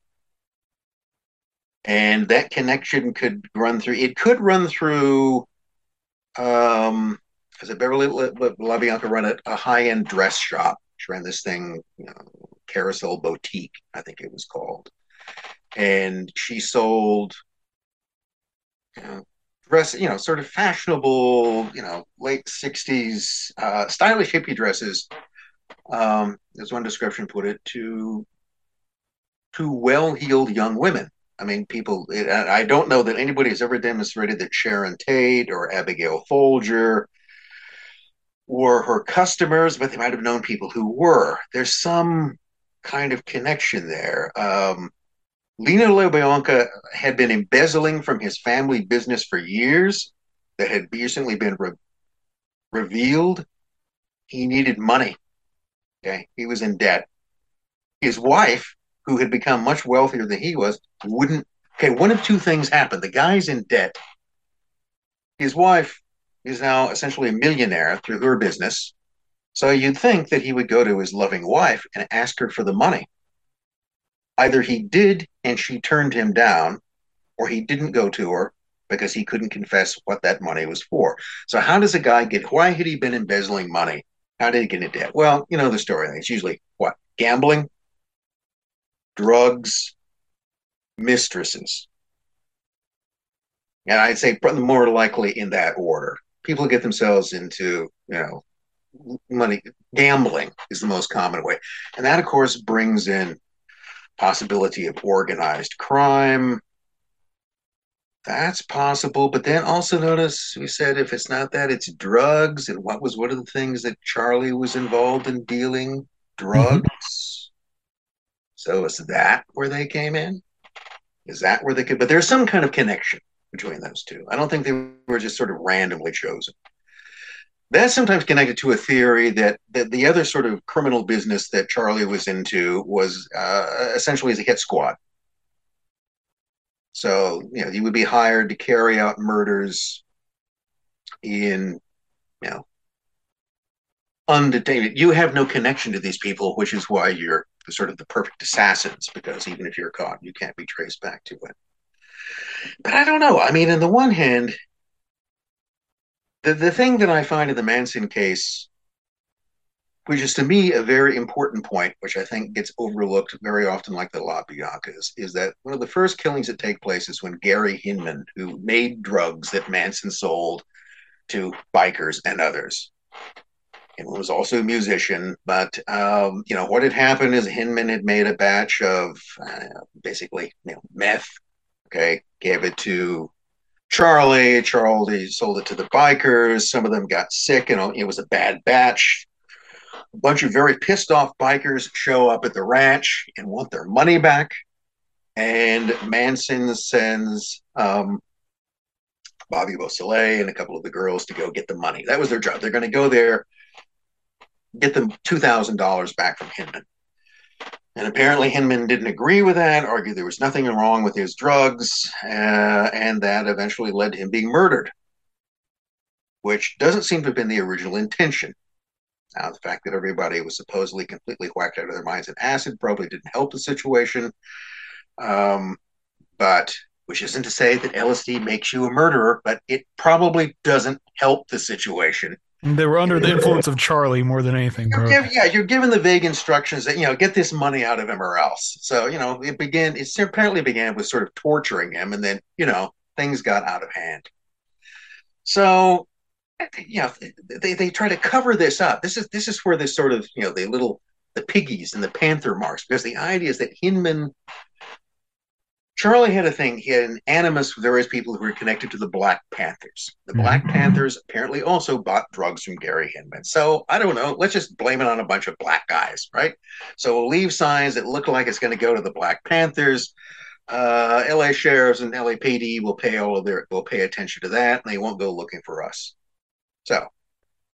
And that connection could run through, it could run through, um, as a Beverly LaBianca run a, a high end dress shop. She ran this thing, you know, Carousel Boutique, I think it was called. And she sold you know, dress, you know, sort of fashionable, you know, late 60s, uh, stylish hippie dresses, um, as one description put it, to to well-heeled young women. I mean, people. I don't know that anybody has ever demonstrated that Sharon Tate or Abigail Folger were her customers, but they might have known people who were. There's some kind of connection there. Um, Lino LaBianca had been embezzling from his family business for years that had recently been re- revealed. He needed money. Okay. He was in debt. His wife, who had become much wealthier than he was, wouldn't. Okay. One of two things happened. The guy's in debt. His wife is now essentially a millionaire through her business. So you'd think that he would go to his loving wife and ask her for the money. Either he did and she turned him down, or he didn't go to her because he couldn't confess what that money was for. So, how does a guy get, why had he been embezzling money? How did he get into debt? Well, you know the story. It's usually what? gambling, drugs, mistresses. And I'd say more likely in that order. People get themselves into, you know, money gambling is the most common way. And that of course brings in possibility of organized crime. That's possible, but then also notice we said if it's not that, it's drugs. And what was one of the things that Charlie was involved in dealing? Drugs. Mm-hmm. So is that where they came in? Is that where they could? But there's some kind of connection between those two. I don't think they were just sort of randomly chosen. That's sometimes connected to a theory that, that the other sort of criminal business that Charlie was into was uh, essentially as a hit squad. So, you know, you would be hired to carry out murders in, you know, undetained. You have no connection to these people, which is why you're sort of the perfect assassins, because even if you're caught, you can't be traced back to it. But I don't know. I mean, on the one hand, the, the thing that I find in the Manson case, which is to me a very important point, which I think gets overlooked very often, like the LaBiancas, is that one of the first killings that take place is when Gary Hinman, who made drugs that Manson sold to bikers and others, and was also a musician. But um, you know what had happened is Hinman had made a batch of uh, basically you know, meth. Okay, gave it to Charlie. Charlie sold it to the bikers. Some of them got sick, and it was a bad batch. A bunch of very pissed off bikers show up at the ranch and want their money back. And Manson sends um, Bobby Beausoleil and a couple of the girls to go get the money. That was their job. They're going to go there, get them $2,000 back from Hinman. And apparently, Hinman didn't agree with that, argued there was nothing wrong with his drugs, uh, and that eventually led to him being murdered, which doesn't seem to have been the original intention. Now, the fact that everybody was supposedly completely whacked out of their minds in acid probably didn't help the situation. Um, but which isn't to say that LSD makes you a murderer, but it probably doesn't help the situation they were under the influence of Charlie more than anything. You're give, yeah, you're given the vague instructions that you know get this money out of him or else. So you know it began. It apparently began with sort of torturing him, and then you know things got out of hand. So you know they, they try to cover this up. This is this is where this sort of you know the little the piggies and the panther marks because the idea is that Hinman Charlie had a thing. He had an animus with various people who were connected to the Black Panthers. The Black mm-hmm. Panthers apparently also bought drugs from Gary Hinman. So I don't know. Let's just blame it on a bunch of black guys, right? So we'll leave signs that look like it's going to go to the Black Panthers. Uh, LA sheriffs and LAPD will pay all of their will pay attention to that, and they won't go looking for us. So,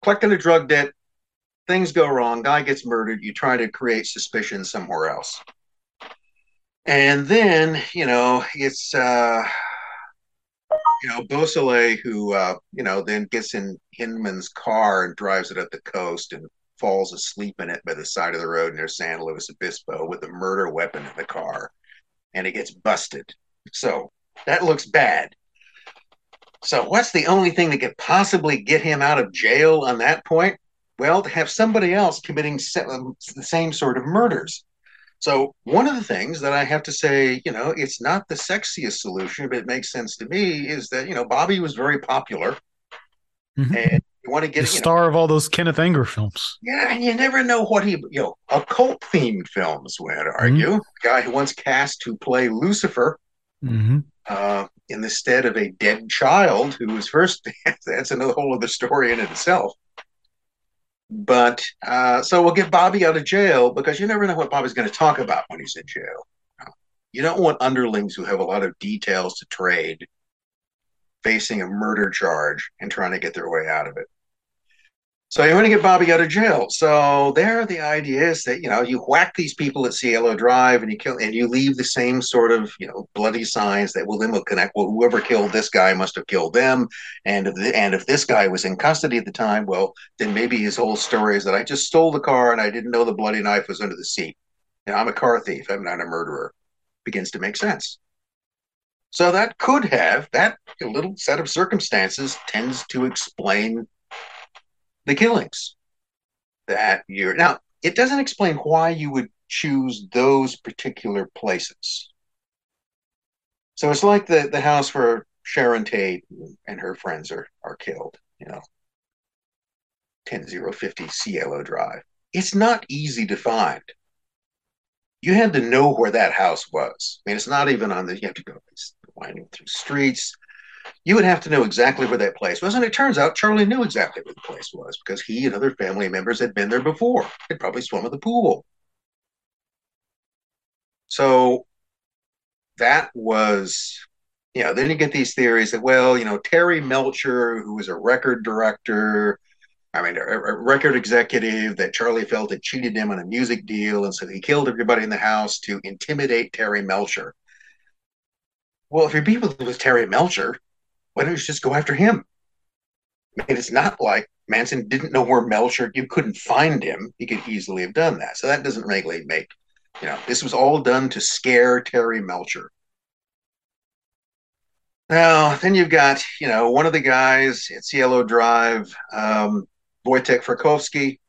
collecting a drug debt, things go wrong. Guy gets murdered. You try to create suspicion somewhere else. And then, you know, it's uh you know, Beausoleil who uh, you know, then gets in Hinman's car and drives it up the coast and falls asleep in it by the side of the road near San Luis Obispo with a murder weapon in the car. And it gets busted. So that looks bad. So what's the only thing that could possibly get him out of jail on that point? Well, to have somebody else committing the same sort of murders. So one of the things that I have to say, you know, it's not the sexiest solution, but it makes sense to me is that you know Bobby was very popular, mm-hmm. and you want to get the star know, of all those Kenneth Anger films. Yeah, and you never know what he, you know, occult themed films. Would argue, mm-hmm. guy who once cast to play Lucifer. Mm-hmm. Uh, in the stead of a dead child who was first that's another whole other story in itself but uh, so we'll get Bobby out of jail because you never know what Bobby's going to talk about when he's in jail. You don't want underlings who have a lot of details to trade facing a murder charge and trying to get their way out of it. So you want to get Bobby out of jail. So there, the idea is that you know you whack these people at Cielo Drive, and you kill, and you leave the same sort of you know bloody signs that will then will connect. Well, whoever killed this guy must have killed them, and if the, and if this guy was in custody at the time, well, then maybe his whole story is that I just stole the car and I didn't know the bloody knife was under the seat. You know, I'm a car thief. I'm not a murderer. Begins to make sense. So that could have that little set of circumstances tends to explain the killings that you're now it doesn't explain why you would choose those particular places. So it's like the, the house where Sharon Tate and her friends are, are killed, you know, 10050 Cielo Drive. It's not easy to find. You had to know where that house was. I mean, it's not even on the, you have to go winding through streets. You would have to know exactly where that place was. And it turns out Charlie knew exactly where the place was because he and other family members had been there before. They'd probably swum in the pool. So that was, you know, then you get these theories that, well, you know, Terry Melcher, who was a record director, I mean, a, a, record executive that Charlie felt had cheated him on a music deal, and so he killed everybody in the house to intimidate Terry Melcher. Well, if you're people with Terry Melcher, why don't you just go after him? I mean, it's not like Manson didn't know where Melcher. You couldn't find him. He could easily have done that. So that doesn't really make you know, this was all done to scare Terry Melcher. Now, then you've got, you know, one of the guys at Cielo Drive, um, Wojtek Frykowski,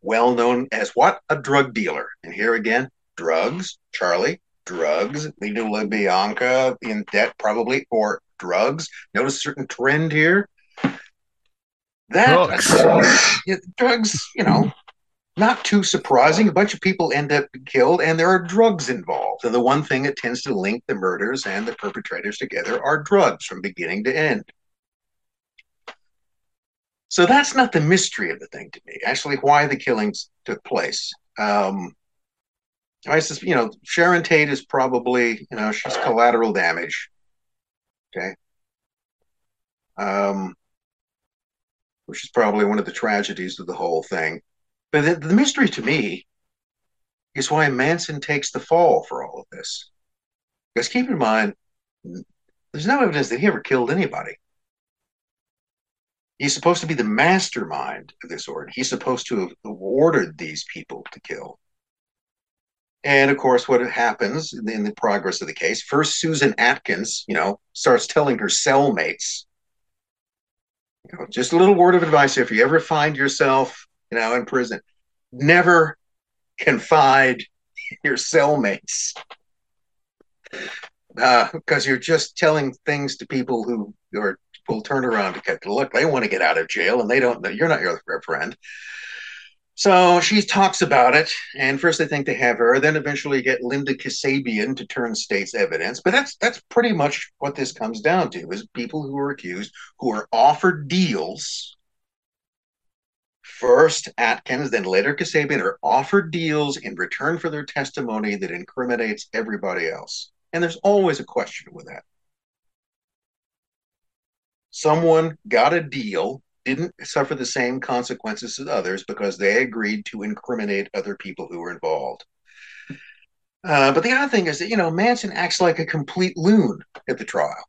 well known as what? A drug dealer. And here again, drugs, Charlie, drugs, Leno LaBianca in debt probably for drugs. Notice a certain trend here. That drugs, drugs you know, not too surprising. A bunch of people end up killed, and there are drugs involved. And the one thing that tends to link the murders and the perpetrators together are drugs from beginning to end. So that's not the mystery of the thing to me. Actually, why the killings took place. Um, I says, you know, Sharon Tate is probably, you know, she's collateral damage. Okay. Um, which is probably one of the tragedies of the whole thing. But the, the mystery to me is why Manson takes the fall for all of this. Because keep in mind, there's no evidence that he ever killed anybody. He's supposed to be the mastermind of this order. He's supposed to have ordered these people to kill. And of course, what happens in the, progress of the case, first Susan Atkins, you know, starts telling her cellmates, you know, just a little word of advice if you ever find yourself you know, in prison. Never confide your cellmates because uh, you're just telling things to people who are will turn around to get look. They want to get out of jail, and they don't. You're not your friend. So she talks about it, and first they think they have her, then eventually get Linda Kasabian to turn state's evidence. But that's that's pretty much what this comes down to: is people who are accused who are offered deals First, Atkins, then later Kasabian are offered deals in return for their testimony that incriminates everybody else. And there's always a question with that. Someone got a deal, didn't suffer the same consequences as others because they agreed to incriminate other people who were involved. Uh, but the other thing is that, you know, Manson acts like a complete loon at the trial.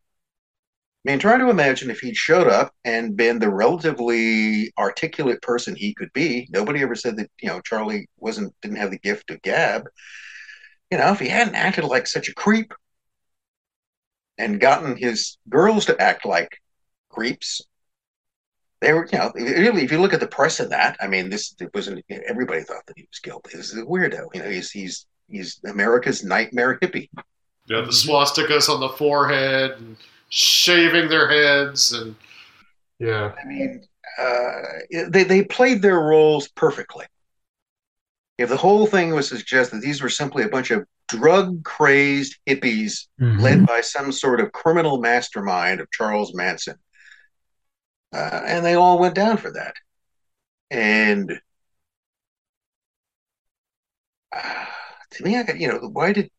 I mean, try to imagine if he'd showed up and been the relatively articulate person he could be. Nobody ever said that, you know, Charlie wasn't didn't have the gift of gab. You know, if he hadn't acted like such a creep and gotten his girls to act like creeps, they were, you know, really, if you look at the press of that, I mean, this it wasn't everybody thought that he was guilty. This is a weirdo. You know, he's he's he's America's nightmare hippie. Yeah, the swastikas on the forehead and shaving their heads and yeah. I mean, uh, they they played their roles perfectly. If the whole thing was to suggest that these were simply a bunch of drug crazed hippies mm-hmm. led by some sort of criminal mastermind of Charles Manson, uh, and they all went down for that, and. Uh, to me, I got you know why did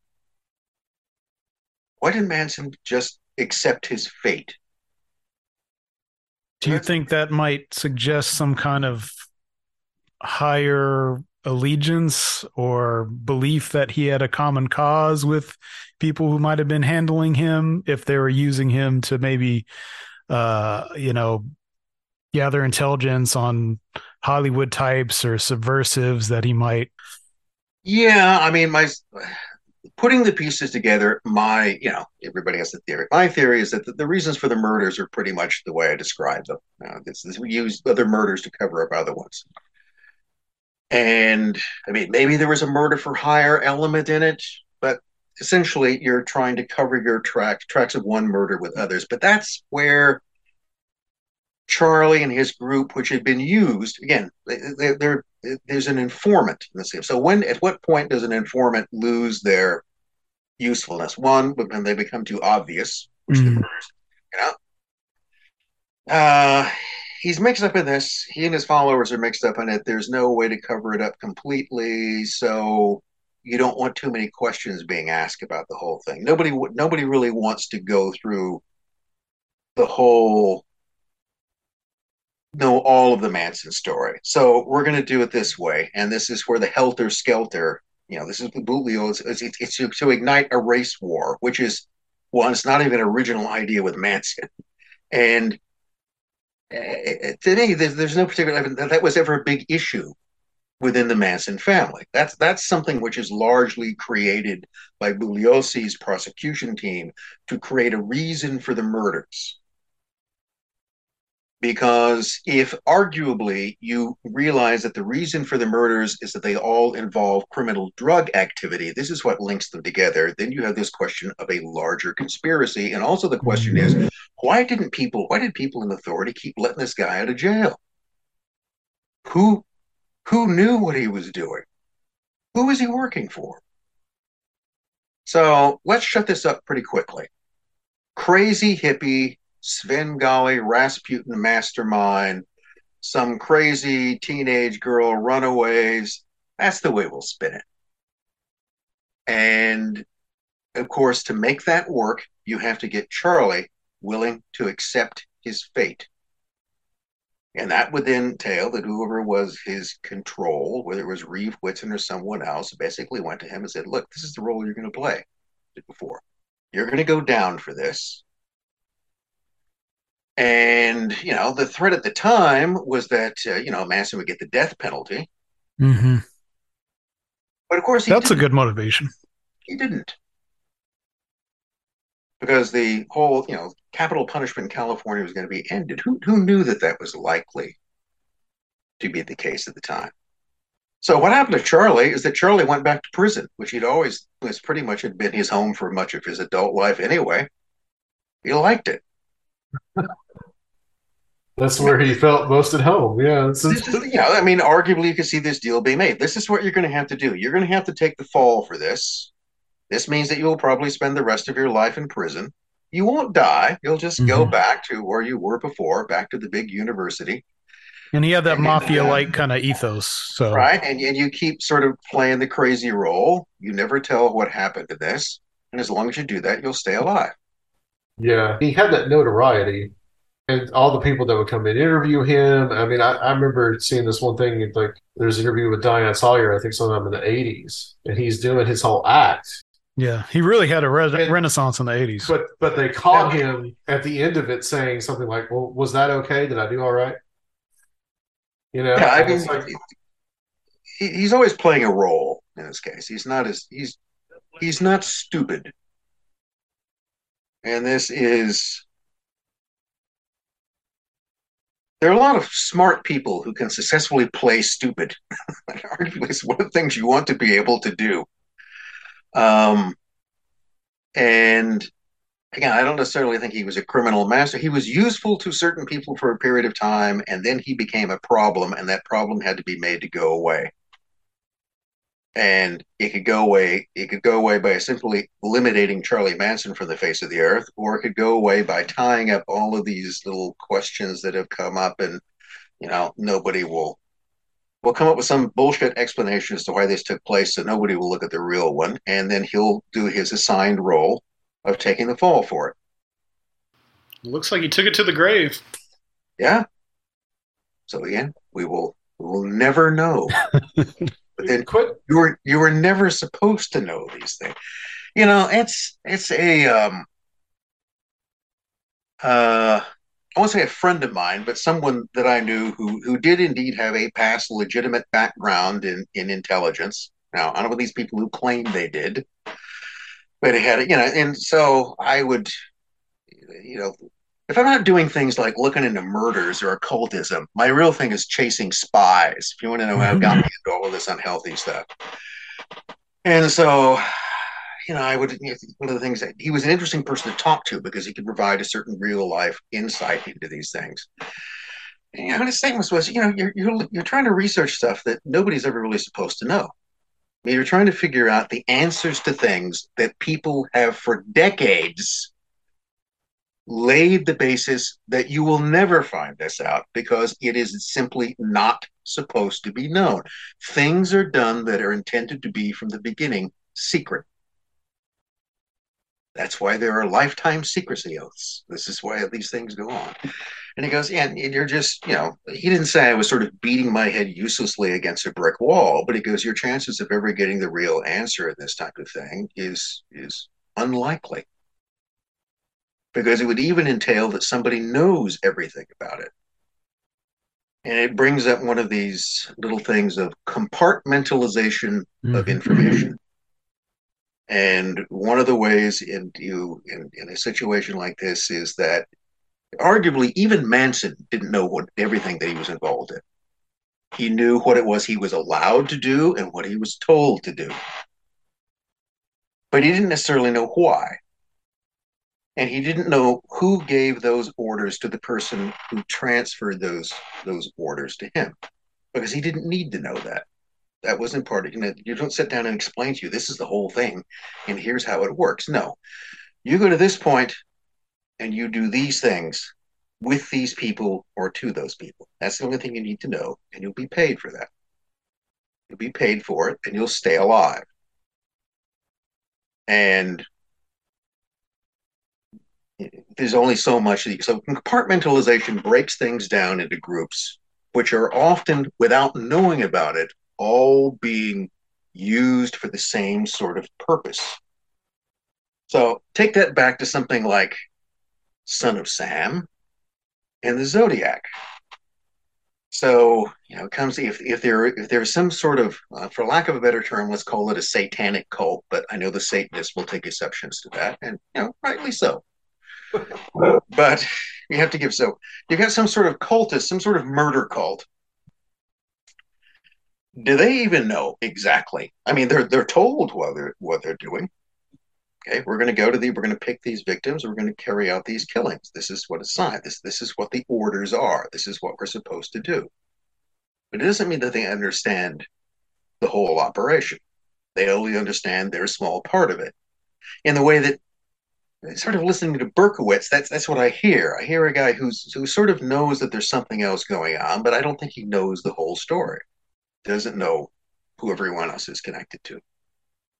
why did Manson just accept his fate. Do you think that might suggest some kind of higher allegiance or belief that he had a common cause with people who might have been handling him if they were using him to maybe uh you know gather intelligence on hollywood types or subversives that he might yeah i mean my putting the pieces together, my, you know, everybody has a theory. My theory is that the, the reasons for the murders are pretty much the way I described them. Uh, this, this, we use other murders to cover up other ones. And I mean, maybe there was a murder for hire element in it, but essentially you're trying to cover your track tracks of one murder with others. But that's where Charlie and his group, which had been used again, they, they're, there's an informant in this game. So when at what point does an informant lose their usefulness? One, when they become too obvious, which Mm. the murders, you know. Uh, he's mixed up in this. He and his followers are mixed up in it. There's no way to cover it up completely, so you don't want too many questions being asked about the whole thing. Nobody, nobody really wants to go through the whole know all of the Manson story. So we're going to do it this way, and this is where the helter skelter. You know, this is the Butlio. It's, it's, it's to, to ignite a race war, which is well, It's not even an original idea with Manson, and uh, to me, there's, there's no particular that that was ever a big issue within the Manson family. That's that's something which is largely created by Bugliosi's prosecution team to create a reason for the murders because if arguably you realize that the reason for the murders is that they all involve criminal drug activity, this is what links them together. Then you have this question of a larger conspiracy. And also the question is, why didn't people, why did people in authority keep letting this guy out of jail? Who who knew what he was doing? Who was he working for? So let's shut this up pretty quickly. Crazy hippie Svengali Rasputin mastermind, some crazy teenage girl runaways. That's the way we'll spin it. And of course, to make that work, you have to get Charlie willing to accept his fate. And that would entail that whoever was his control, whether it was Reeve Whitson or someone else, basically went to him and said, Look, this is the role you're going to play before. You're going to go down for this. And, you know, the threat at the time was that, uh, you know, Manson would get the death penalty. hmm But of course, he That's a didn't. good motivation. He didn't. Because the whole, you know, capital punishment in California was going to be ended. Who, who knew that that was likely to be the case at the time? So what happened to Charlie is that Charlie went back to prison, which he'd always was pretty much had been his home for much of his adult life anyway. He liked it. That's where he felt most at home. Yeah, this This is, is, you know, I mean, arguably, you could see this deal being made. This is what you're going to have to do. You're going to have to take the fall for this. This means that you will probably spend the rest of your life in prison. You won't die. You'll just go Mhm. back to where you were before, back to the big university, And he had that uh, mafia like kind of ethos. So right? And, and you keep sort of playing the crazy role. You never tell what happened to this. And as long as you do that, you'll stay alive. Yeah. He had that notoriety, and all the people that would come in interview him. I mean, I, I remember seeing this one thing. Like, there's an interview with Diane Sawyer, I think, sometime in the '80s, and he's doing his whole act. yeah, he really had a re- And- renaissance in the eighties. But but they caught him at the end of it saying something like, "Well, was that okay? Did I do all right?" You know, Yeah, I mean, like, he, he's always playing a role in this case. He's not as he's he's not stupid. And this is there are a lot of smart people who can successfully play stupid. Arguably, it's one of the things you want to be able to do. Um, and again, I don't necessarily think he was a criminal master. He was useful to certain people for a period of time, and then he became a problem, and that problem had to be made to go away. And it could go away. It could go away by simply eliminating Charlie Manson from the face of the earth, or it could go away by tying up all of these little questions that have come up, and you know nobody will will come up with some bullshit explanation as to why this took place, so nobody will look at the real one, and then he'll do his assigned role of taking the fall for it. Looks like he took it to the grave. Yeah. So again, we will we will never know. but then quit. you were you were never supposed to know these things. You know, it's it's a um uh I won't say a friend of mine, but someone that I knew who who did indeed have a past legitimate background in in intelligence. Now, I don't know these people who claim they did, but it had you know, and so I would, you know, if I'm not doing things like looking into murders or occultism, my real thing is chasing spies. If you want to know how I got me into all of this unhealthy stuff. And so, you know, I would, one of the things that he was an interesting person to talk to because he could provide a certain real life insight into these things. And you know, his statement was, you know, you're, you're, you're trying to research stuff that nobody's ever really supposed to know. I mean, you're trying to figure out the answers to things that people have for decades laid the basis that you will never find this out because it is simply not supposed to be known. Things are done that are intended to be from the beginning secret. That's why there are lifetime secrecy oaths. This is why these things go on. And he goes, yeah, and you're just, you know, he didn't say I was sort of beating my head uselessly against a brick wall, but he goes, your chances of ever getting the real answer in this type of thing is is unlikely because it would even entail that somebody knows everything about it. And it brings up one of these little things of compartmentalization mm-hmm. of information. And one of the ways in you in, in a situation like this is that arguably even Manson didn't know what everything that he was involved in. He knew what it was he was allowed to do and what he was told to do. But he didn't necessarily know why and he didn't know who gave those orders to the person who transferred those those orders to him because he didn't need to know that. That wasn't part of you know you don't sit down and explain to you this is the whole thing and here's how it works. No. You go to this point and you do these things with these people or to those people. That's the only thing you need to know and you'll be paid for that. You'll be paid for it and you'll stay alive. And there's only so much. So compartmentalization breaks things down into groups, which are often, without knowing about it, all being used for the same sort of purpose. So take that back to something like Son of Sam and the Zodiac. So you know, it comes if if there if there's some sort of, uh, for lack of a better term, let's call it a satanic cult. But I know the Satanists will take exceptions to that, and you know, rightly so but you have to give so you've got some sort of cultist, some sort of murder cult. Do they even know exactly? I mean, they're they're told what they're what they're doing. Okay, we're going to go to the we're going to pick these victims. We're going to carry out these killings. This is what is signed. This this is what the orders are. This is what we're supposed to do. But it doesn't mean that they understand the whole operation. They only understand their small part of it. In the way that sort of listening to Berkowitz, that's that's what I hear. I hear a guy who's who sort of knows that there's something else going on, but I don't think he knows the whole story. Doesn't know who everyone else is connected to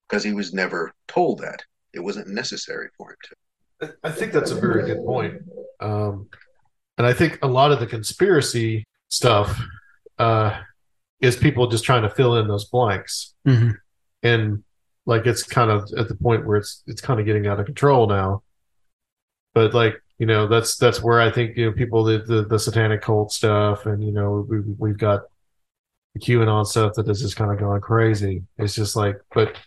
because he was never told that. It wasn't necessary for him to. I think that's a very good point. Um, and I think a lot of the conspiracy stuff uh, is people just trying to fill in those blanks. Mm-hmm. And like it's kind of at the point where it's it's kind of getting out of control now. But like you know that's that's where i think you know people the the, the satanic cult stuff and you know we, we've got the qanon stuff that has just kind of gone crazy. It's just like but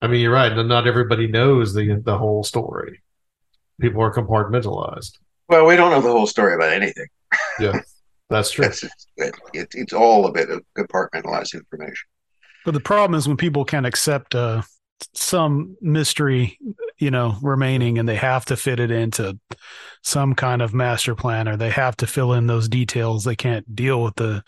i mean you're right. Not everybody knows the the whole story. People are compartmentalized. Well we don't know the whole story about anything. Yeah that's true. It's, it, it's all a bit of compartmentalized information but the problem is when people can't accept uh, some mystery, you know, remaining, and they have to fit it into some kind of master plan, or they have to fill in those details. They can't deal with the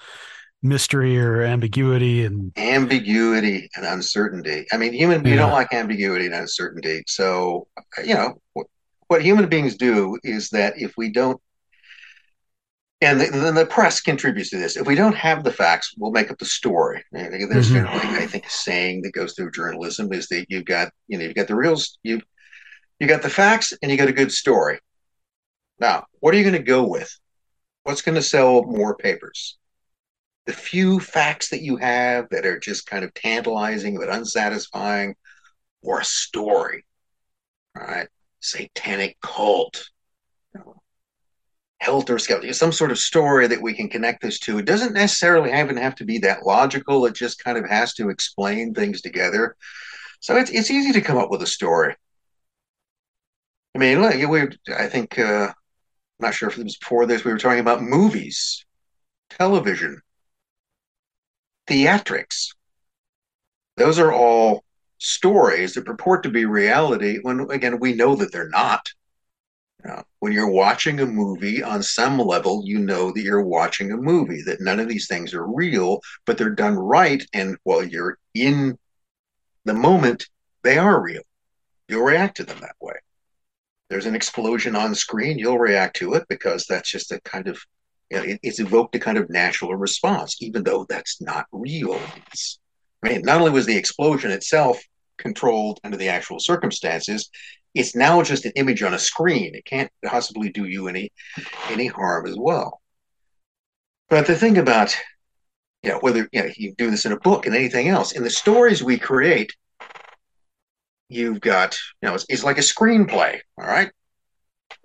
mystery or ambiguity and ambiguity and uncertainty. I mean, human we yeah. don't like ambiguity and uncertainty. So, you know, what, what human beings do is that if we don't and then the press contributes to this. If we don't have the facts, we'll make up the story. And there's mm-hmm. generally, I think, a saying that goes through journalism is that you've got, you know, you've got the reals, you you got the facts, and you got a good story. Now, what are you going to go with? What's going to sell more papers? The few facts that you have that are just kind of tantalizing but unsatisfying, or a story, right? Satanic cult, helter skelter, some sort of story that we can connect this to. It doesn't necessarily even have to be that logical. It just kind of has to explain things together. So it's it's easy to come up with a story. I mean, look, we, I think uh, I'm not sure if it was before this, we were talking about movies, television, theatrics. Those are all stories that purport to be reality when, again, we know that they're not. Know, when you're watching a movie, on some level, you know that you're watching a movie, that none of these things are real, but they're done right. And while you're in the moment, they are real. You'll react to them that way. There's an explosion on screen, you'll react to it because that's just a kind of, you know, it, it's evoked a kind of natural response, even though that's not real. It's, I mean, not only was the explosion itself controlled under the actual circumstances, it's now just an image on a screen. It can't possibly do you any any harm as well. But the thing about you know whether you, know, you do this in a book and anything else in the stories we create, you've got you know it's, it's like a screenplay. All right,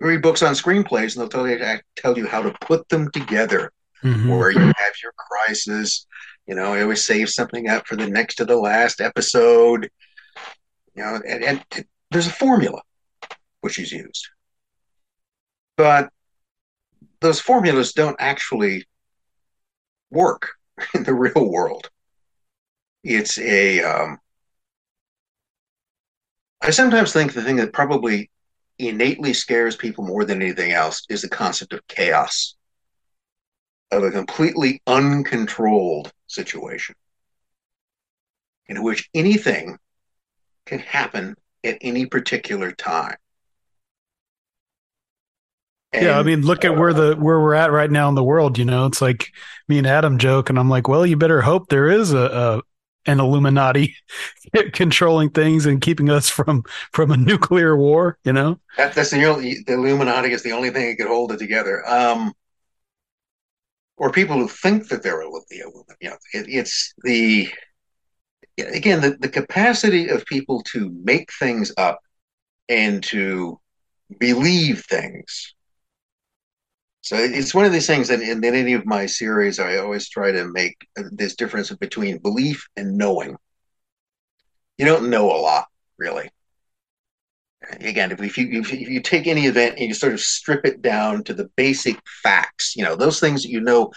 you read books on screenplays and they'll tell you tell you how to put them together, mm-hmm. where you have your crisis. You know, I always save something up for the next to the last episode. You know, and, and there's a formula which is used. But those formulas don't actually work in the real world. It's a. Um, I sometimes think the thing that probably innately scares people more than anything else is the concept of chaos, of a completely uncontrolled situation in which anything can happen at any particular time. And, yeah, I mean, look at where the where we're at right now in the world. You know, it's like me and Adam joke, and I'm like, well, you better hope there is a, a an Illuminati controlling things and keeping us from from a nuclear war. You know, that, that's the only the Illuminati is the only thing that could hold it together. Um, or people who think that they're the Illuminati. You know, it, it's the again, the, the capacity of people to make things up and to believe things. So it's one of these things that in, in any of my series, I always try to make this difference between belief and knowing. You don't know a lot, really. Again, if if you if you take any event and you sort of strip it down to the basic facts, you know those things that you know,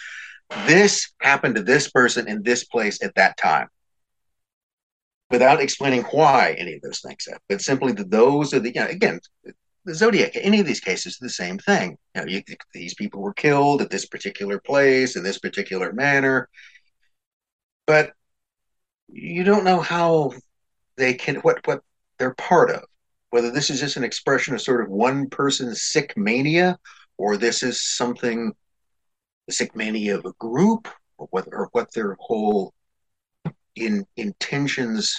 this happened to this person in this place at that time without explaining why any of those things happen, but simply that those are the, you know, again, the Zodiac, any of these cases, the same thing. You know, you, these people were killed at this particular place in this particular manner, but you don't know how they can, what, what they're part of. Whether this is just an expression of sort of one person's sick mania, or this is something, the sick mania of a group, or what, or what their whole in intentions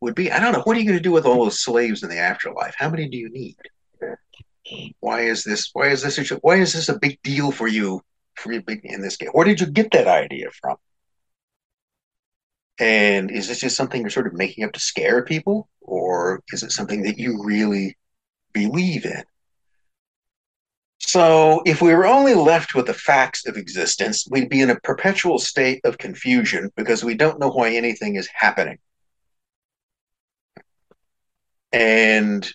would be. I don't know. What are you going to do with all those slaves in the afterlife? How many do you need? Why is this? Why is this? A, why is this a big deal for you? For you in this game, where did you get that idea from? And is this just something you're sort of making up to scare people, or is it something that you really believe in? So, if we were only left with the facts of existence, we'd be in a perpetual state of confusion because we don't know why anything is happening. And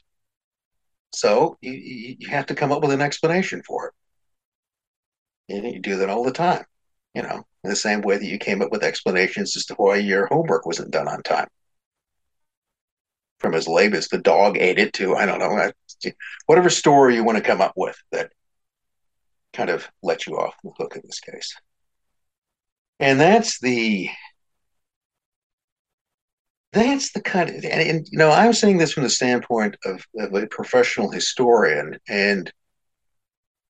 so you, you have to come up with an explanation for it. And you do that all the time, you know, in the same way that you came up with explanations as to why your homework wasn't done on time. From as late as the dog ate it to, I don't know, whatever story you want to come up with that kind of let you off the hook in this case. And that's the that's the kind of and, and you know I'm saying this from the standpoint of, of a professional historian and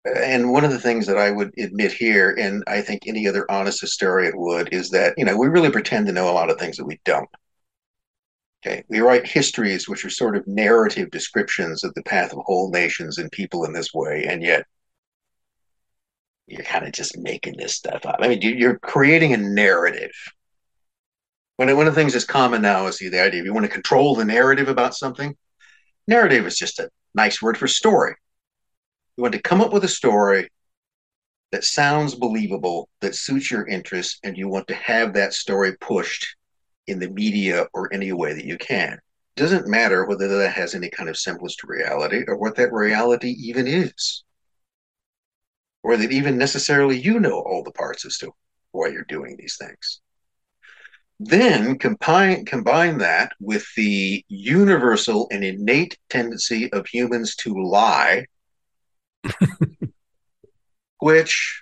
and one of the things that I would admit here, and I think any other honest historian would, is that you know we really pretend to know a lot of things that we don't. Okay, we write histories which are sort of narrative descriptions of the path of whole nations and people in this way, and yet you're kind of just making this stuff up. I mean, you're creating a narrative. One one of the things that's common now is the idea if you want to control the narrative about something, narrative is just a nice word for story. You want to come up with a story that sounds believable, that suits your interests, and you want to have that story pushed in the media or any way that you can. It doesn't matter whether that has any kind of semblance to reality or what that reality even is. Or that even necessarily you know all the parts as to why you're doing these things. Then combine combine that with the universal and innate tendency of humans to lie, which,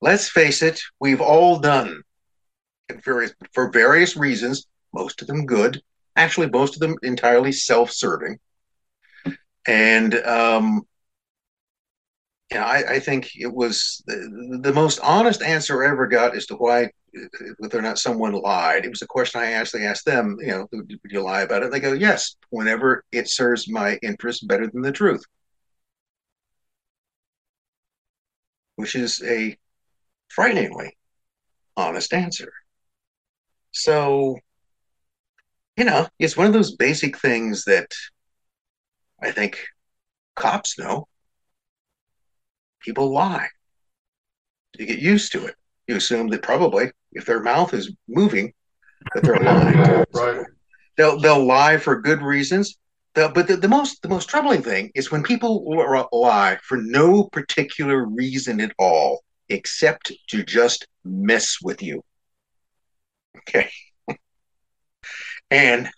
let's face it, we've all done various, for various reasons. Most of them good, actually, most of them entirely self-serving, and um, know, I, I, think it was the, the, most honest answer I ever got as to why, whether or not someone lied. It was a question I actually asked them, you know, would you lie about it? They go, yes, whenever it serves my interest better than the truth, which is a frighteningly honest answer. So, you know, it's one of those basic things that I think cops know people lie. You get used to it. You assume that probably if their mouth is moving, that they're lying. right. They'll they'll lie for good reasons. But the, the most the most troubling thing is when people lie for no particular reason at all, except to just mess with you. Okay. and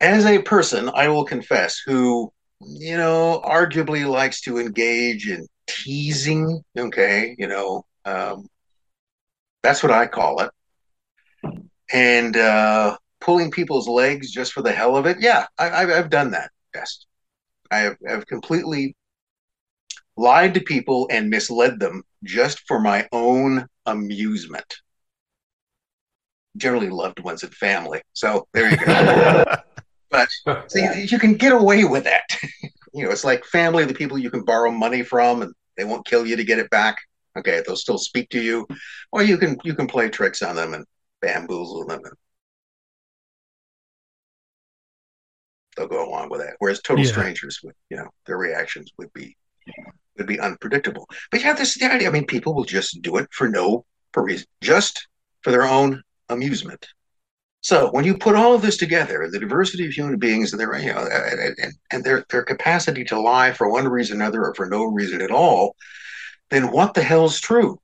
as a person, I will confess, who you know, arguably likes to engage in teasing. Okay, you know, um, that's what I call it. And uh, pulling people's legs just for the hell of it. Yeah, I, have done that. Yes, I have I've completely lied to people and misled them just for my own amusement. Generally, loved ones and family. So there you go. But see, you can get away with that. you know, it's like family, the people you can borrow money from, and they won't kill you to get it back. Okay, they'll still speak to you, or you can you can play tricks on them and bamboozle them, and they'll go along with that. Whereas total yeah. strangers would, you know, their reactions would be would be unpredictable. But yeah, this is the idea. I mean, people will just do it for no for reason, just for their own amusement. So when you put all of this together, the diversity of human beings and their you know and, and their their capacity to lie for one reason or another or for no reason at all, then what the hell's true?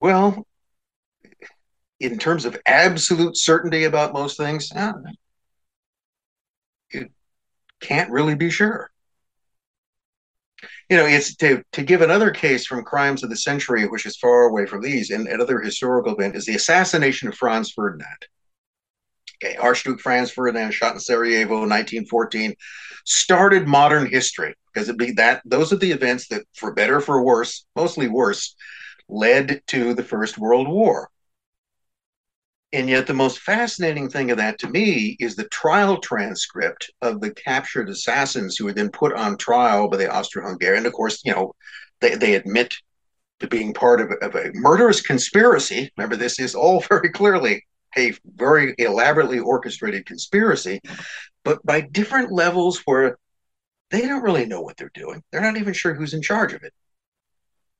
Well, in terms of absolute certainty about most things, eh, you can't really be sure you know, it's to, to give another case from crimes of the century, which is far away from these, and another historical event is the assassination of Franz Ferdinand. Okay, Archduke Franz Ferdinand shot in Sarajevo in 1914 started modern history because it be that those are the events that, for better for worse, mostly worse, led to the First World War. And yet, the most fascinating thing of that to me is the trial transcript of the captured assassins who were then put on trial by the Austro-Hungarian. Of course, you know, they, they admit to being part of, of a murderous conspiracy. Remember, this is all very clearly a very elaborately orchestrated conspiracy, but by different levels where they don't really know what they're doing. They're not even sure who's in charge of it.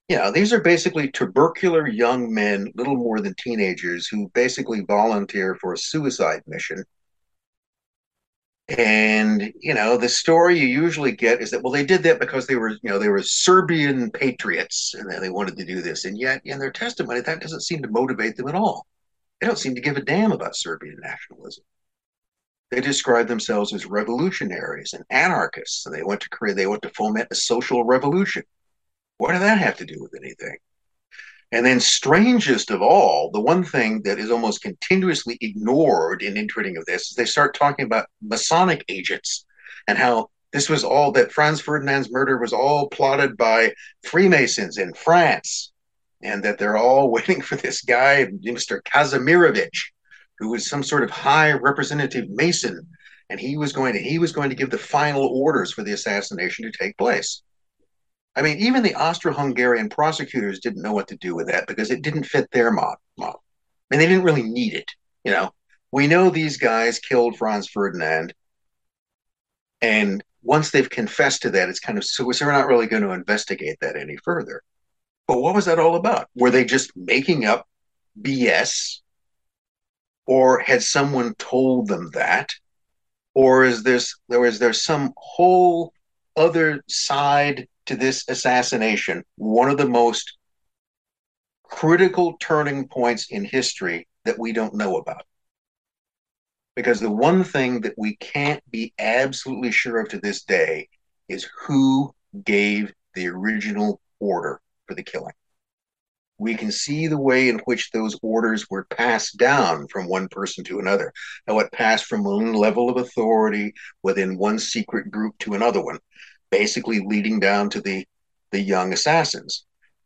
Yeah, these are basically tubercular young men, little more than teenagers, who basically volunteer for a suicide mission. And you know, the story you usually get is that well, they did that because they were, you know, they were Serbian patriots and they wanted to do this. And yet, in their testimony, that doesn't seem to motivate them at all. They don't seem to give a damn about Serbian nationalism. They describe themselves as revolutionaries and anarchists, and they want to create, they want to foment a social revolution. What did that have to do with anything? And then, strangest of all, the one thing that is almost continuously ignored in interpreting of this is they start talking about Masonic agents and how this was all that Franz Ferdinand's murder was all plotted by Freemasons in France, and that they're all waiting for this guy, Mr. Kazimirovich, who was some sort of high representative Mason, and he was going to he was going to give the final orders for the assassination to take place. I mean, even the Austro-Hungarian prosecutors didn't know what to do with that because it didn't fit their model. And they didn't really need it. You know, we know these guys killed Franz Ferdinand, and once they've confessed to that, it's kind of so we're not really going to investigate that any further. But what was that all about? Were they just making up BS, or had someone told them that, or is this there is there some whole other side to this assassination, one of the most critical turning points in history that we don't know about. Because the one thing that we can't be absolutely sure of to this day is who gave the original order for the killing. We can see the way in which those orders were passed down from one person to another, how it passed from one level of authority within one secret group to another one, basically leading down to the, the young assassins.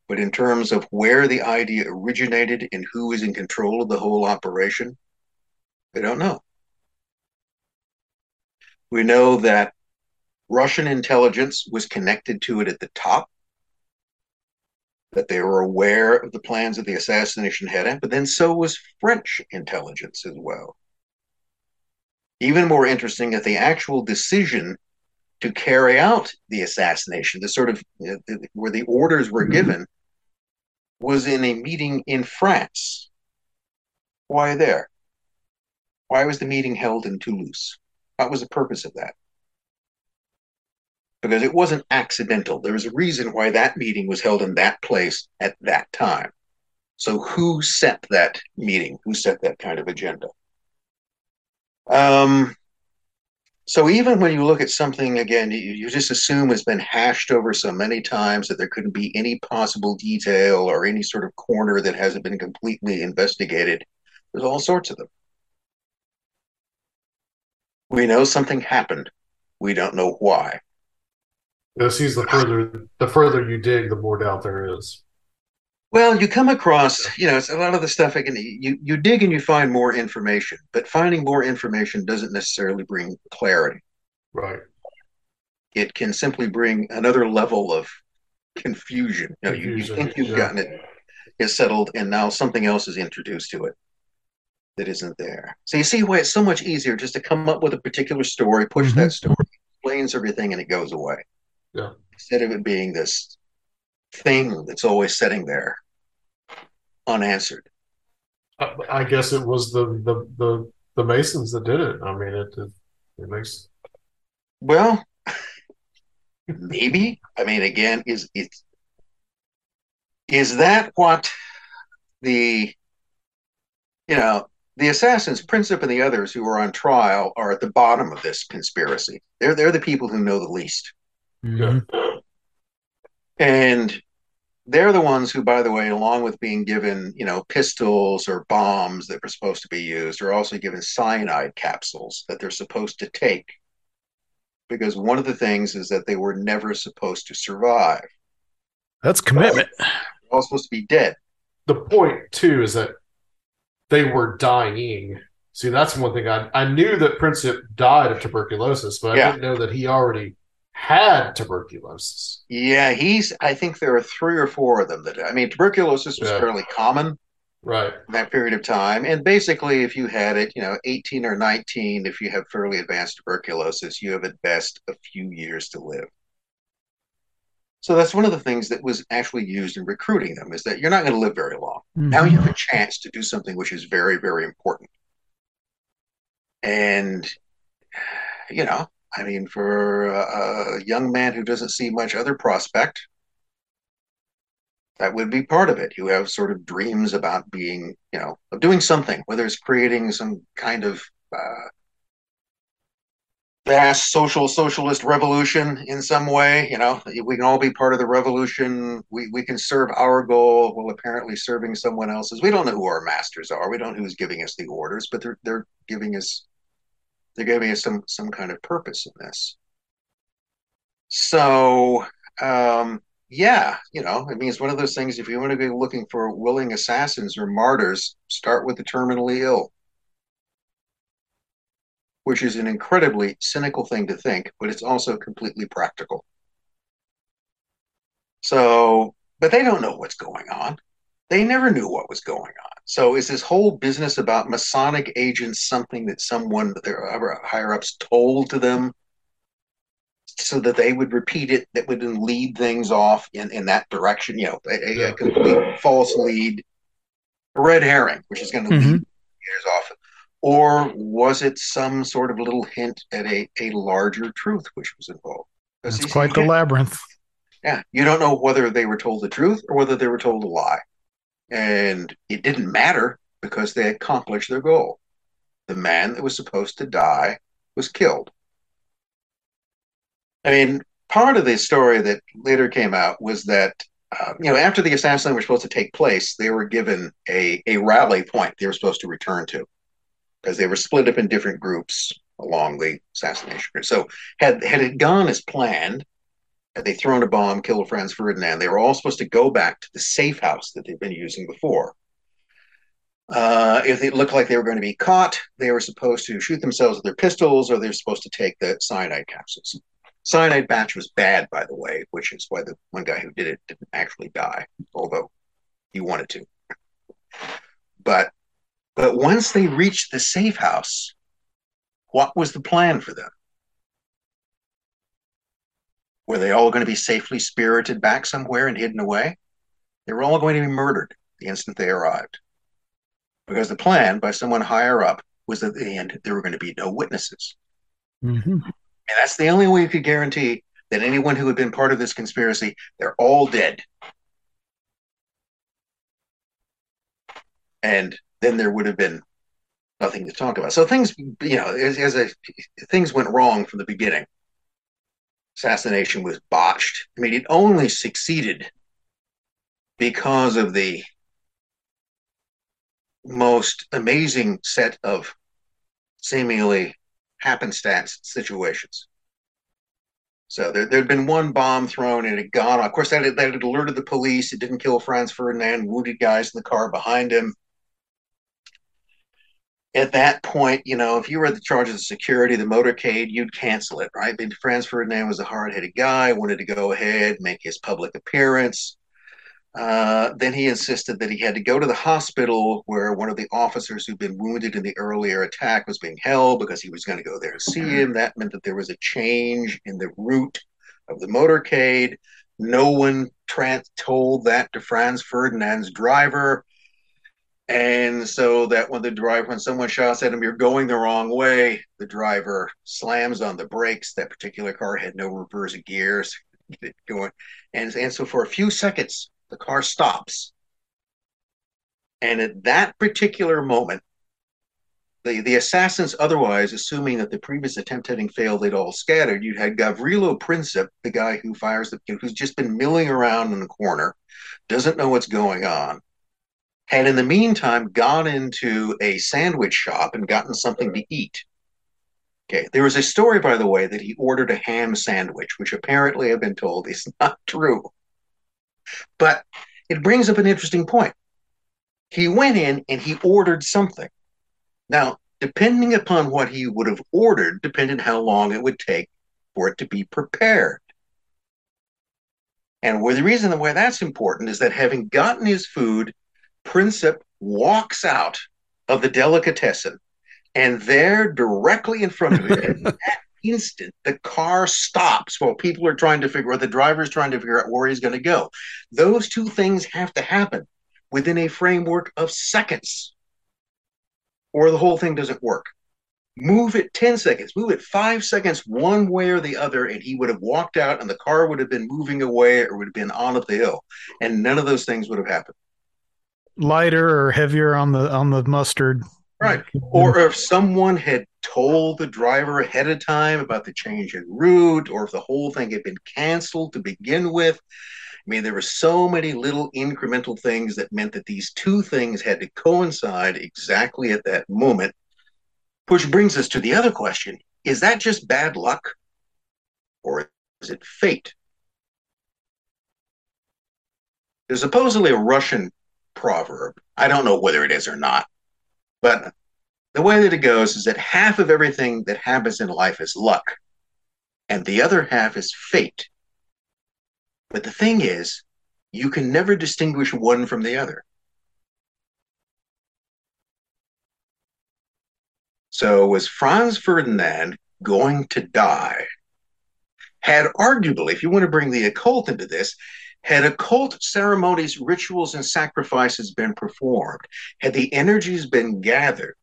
But in terms of where the idea originated and who is in control of the whole operation, they don't know. We know that Russian intelligence was connected to it at the top, that they were aware of the plans of the assassination head but then so was French intelligence as well. Even more interesting that the actual decision to carry out the assassination, the sort of you know, where the orders were mm-hmm. given, was in a meeting in France. Why there? Why was the meeting held in Toulouse? What was the purpose of that? Because it wasn't accidental. There was a reason why that meeting was held in that place at that time. So, who set that meeting? Who set that kind of agenda? Um, so, even when you look at something again, you, you just assume it's been hashed over so many times that there couldn't be any possible detail or any sort of corner that hasn't been completely investigated. There's all sorts of them. We know something happened. We don't know why. It seems the further the further you dig, the more doubt there is. Well, you come across, you know, it's a lot of the stuff. Again, you you dig and you find more information, but finding more information doesn't necessarily bring clarity. Right. It can simply bring another level of confusion. You, know, you, you think you've yeah. gotten it, is settled, and now something else is introduced to it that isn't there. So you see why it's so much easier just to come up with a particular story, push mm-hmm. that story, explains everything, and it goes away. Yeah. Instead of it being this thing that's always sitting there unanswered. I guess it was the the the, the Masons that did it. I mean, it it, it makes. Well, maybe. I mean, again, is it is that what the you know the assassins, Princip and the others who are on trial are at the bottom of this conspiracy. They're they're the people who know the least. Mm-hmm. And they're the ones who, by the way, along with being given, you know, pistols or bombs that were supposed to be used, are also given cyanide capsules that they're supposed to take. Because one of the things is that they were never supposed to survive. That's commitment. They're all supposed to be dead. The point too is that they were dying. See, that's one thing I I knew that Princip died of tuberculosis, but I yeah. didn't know that he already had tuberculosis. Yeah, he's. I think there are three or four of them that. I mean, tuberculosis was yeah. fairly common, right? In that period of time, and basically, if you had it, you know, eighteen or nineteen, if you have fairly advanced tuberculosis, you have at best a few years to live. So that's one of the things that was actually used in recruiting them is that you're not going to live very long. Mm-hmm. Now you have a chance to do something which is very, very important. And, you know, I mean, for a, young man who doesn't see much other prospect, that would be part of it. You have sort of dreams about being, you know, of doing something, whether it's creating some kind of uh, vast social socialist revolution in some way. You know, we can all be part of the revolution. We, we can serve our goal while apparently serving someone else's. We don't know who our masters are. We don't know who's giving us the orders, but they're they're giving us they're giving us some some kind of purpose in this. So um, yeah, you know, I mean, it's one of those things. If you want to be looking for willing assassins or martyrs, start with the terminally ill which is an incredibly cynical thing to think, but it's also completely practical. So, but they don't know what's going on. They never knew what was going on. So, is this whole business about Masonic agents something that someone, their higher ups, told to them so that they would repeat it, that would then lead things off in, in that direction? You know, a, a complete false lead, a red herring, which is going to mm-hmm. lead years off or was it some sort of little hint at a, a larger truth which was involved? It's quite the labyrinth. Yeah, you don't know whether they were told the truth or whether they were told a lie. And it didn't matter because they accomplished their goal. The man that was supposed to die was killed. I mean, part of the story that later came out was that, uh, you know, after the assassination was supposed to take place, they were given a, a rally point they were supposed to return to because they were split up in different groups along the assassination. So, had, had it gone as planned, had they thrown a bomb, killed Franz Ferdinand, they were all supposed to go back to the safe house that they'd been using before. Uh, if it looked like they were going to be caught, they were supposed to shoot themselves with their pistols, or they were supposed to take the cyanide capsules. Cyanide batch was bad, by the way, which is why the one guy who did it didn't actually die, although he wanted to. But but once they reached the safe house, what was the plan for them? Were they all going to be safely spirited back somewhere and hidden away? They were all going to be murdered the instant they arrived. Because the plan by someone higher up was that at the end there were going to be no witnesses. Mhm. And that's the only way you could guarantee that anyone who had been part of this conspiracy, they're all dead. And then there would have been nothing to talk about. So things, you know, as, as a, things went wrong from the beginning. Assassination was botched. I mean, it only succeeded because of the most amazing set of seemingly happenstance situations. So there, there'd been one bomb thrown and it had gone. Of course, that had, that had alerted the police. It didn't kill Franz Ferdinand, wounded guys in the car behind him. At that point, you know, if you were at the charge of the security, the motorcade, you'd cancel it, right? But Franz Ferdinand was a hard-headed guy, wanted to go ahead, make his public appearance. Uh, then he insisted that he had to go to the hospital where one of the officers who'd been wounded in the earlier attack was being held because he was going to go there to see him. That meant that there was a change in the route of the motorcade. No one told that to Franz Ferdinand's driver. And so that when the driver, when someone shouts at him, you're going the wrong way, the driver slams on the brakes. That particular car had no reverse gears. Get it going. And, and so for a few seconds, the car stops. And at that particular moment, the, the assassins, otherwise, assuming that the previous attempt having failed, they'd all scattered. You had Gavrilo Princip, the guy who fires the, who's just been milling around in the corner, doesn't know what's going on, had in the meantime gone into a sandwich shop and gotten something to eat. Okay, there was a story, by the way, that he ordered a ham sandwich, which apparently I've been told is not true. But it brings up an interesting point. He went in and he ordered something. Now, depending upon what he would have ordered, depended how long it would take for it to be prepared. And where the reason why that's important is that having gotten his food, Princip walks out of the delicatessen, and there, directly in front of him, at that instant, the car stops while people are trying to figure, or the driver's trying to figure out where he's going to go. Those two things have to happen within a framework of seconds, or the whole thing doesn't work. Move it 10 seconds, move it five seconds, one way or the other, and he would have walked out, and the car would have been moving away or would have been on up the hill. And none of those things would have happened. Lighter or heavier on the on the mustard. Right. Or if someone had told the driver ahead of time about the change in route, or if the whole thing had been canceled to begin with. I mean, there were so many little incremental things that meant that these two things had to coincide exactly at that moment. Which brings us to the other question is that just bad luck? Or is it fate? There's supposedly a Russian proverb. I don't know whether it is or not. But the way that it goes is that half of everything that happens in life is luck, and the other half is fate. But the thing is, you can never distinguish one from the other. So, was Franz Ferdinand going to die? Had arguably, if you want to bring the occult into this, had occult ceremonies, rituals, and sacrifices been performed, had the energies been gathered,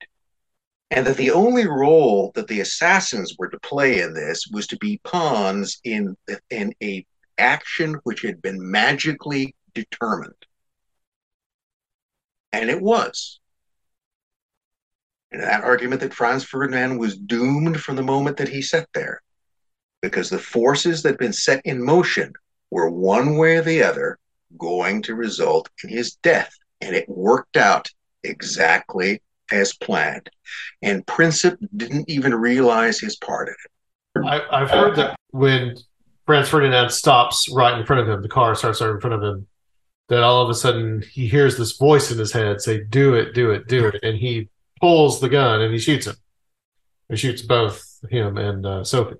and that the only role that the assassins were to play in this was to be pawns in in a action which had been magically determined. And it was. And that argument that franz ferdinand was doomed from the moment that he sat there because the forces that had been set in motion were one way or the other going to result in his death and it worked out exactly as planned. And Princip didn't even realize his part in it. I, I've heard that when Franz Ferdinand stops right in front of him, the car starts right in front of him, that all of a sudden he hears this voice in his head say, Do it, do it, do it. And he pulls the gun and he shoots him. He shoots both him and uh, Sophie.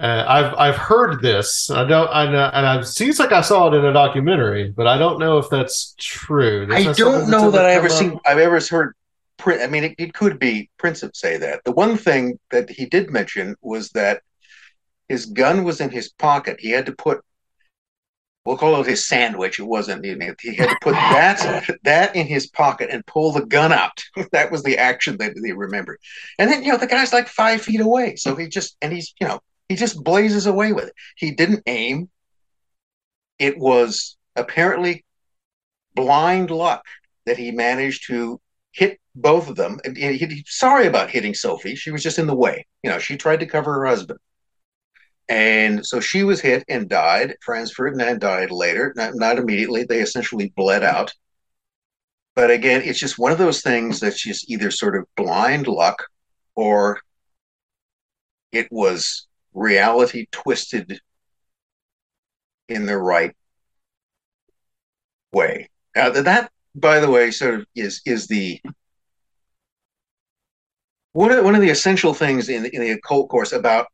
Uh, I've I've heard this. I don't. I know, and it seems like I saw it in a documentary, but I don't know if that's true. That's I don't know that I ever seen. I've ever heard. I mean, it, it could be Princip say that. The one thing that he did mention was that his gun was in his pocket. He had to put. We'll call it his sandwich. It wasn't. He had to put that that in his pocket and pull the gun out. that was the action that he remembered. And then you know the guy's like five feet away, so he just and he's you know he just blazes away with it. He didn't aim. It was apparently blind luck that he managed to hit both of them. He, he, sorry about hitting Sophie. She was just in the way. You know, she tried to cover her husband. And so she was hit and died. Franz Ferdinand died later, not, not immediately. They essentially bled out. But again, it's just one of those things that's just either sort of blind luck or it was reality twisted in the right way. Now, that, by the way, sort of is is the one of one of the essential things in in the occult course about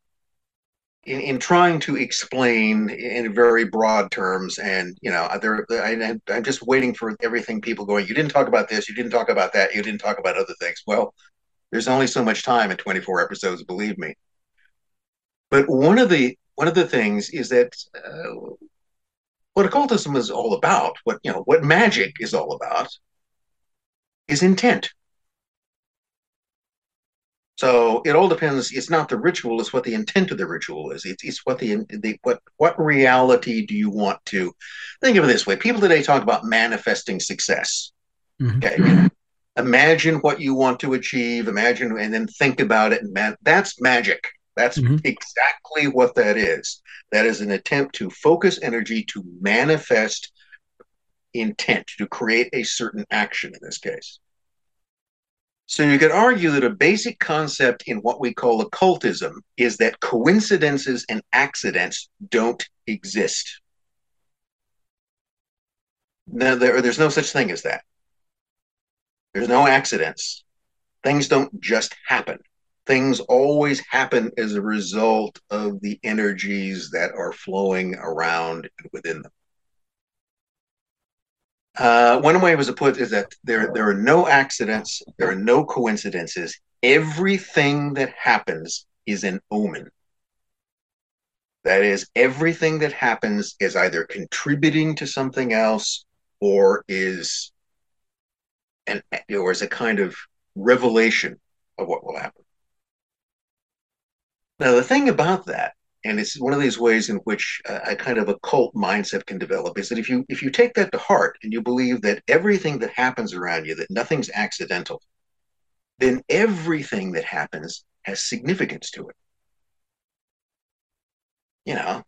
in, in trying to explain in very broad terms and you know there I, i'm just waiting for everything people going you didn't talk about this you didn't talk about that you didn't talk about other things well there's only so much time in 24 episodes believe me but one of the one of the things is that uh, what occultism is all about, what you know, what magic is all about, is intent. So it all depends. It's not the ritual; it's what the intent of the ritual is. It's, it's what the, the what what reality do you want to think of it this way? People today talk about manifesting success. Mm-hmm. Okay, imagine what you want to achieve. Imagine and then think about it. And man, that's magic. That's mm-hmm. exactly what that is. That is an attempt to focus energy to manifest intent, to create a certain action in this case. So you could argue that a basic concept in what we call occultism is that coincidences and accidents don't exist. Now, there, there's no such thing as that. There's no accidents. Things don't just happen things always happen as a result of the energies that are flowing around and within them. Uh, one way it was put is that there there are no accidents, there are no coincidences. Everything that happens is an omen. That is, everything that happens is either contributing to something else or is an or is a kind of revelation of what will happen. Now, the thing about that, and it's one of these ways in which a, a kind of a cult mindset can develop, is that if you if you take that to heart and you believe that everything that happens around you, that nothing's accidental, then everything that happens has significance to it. You know,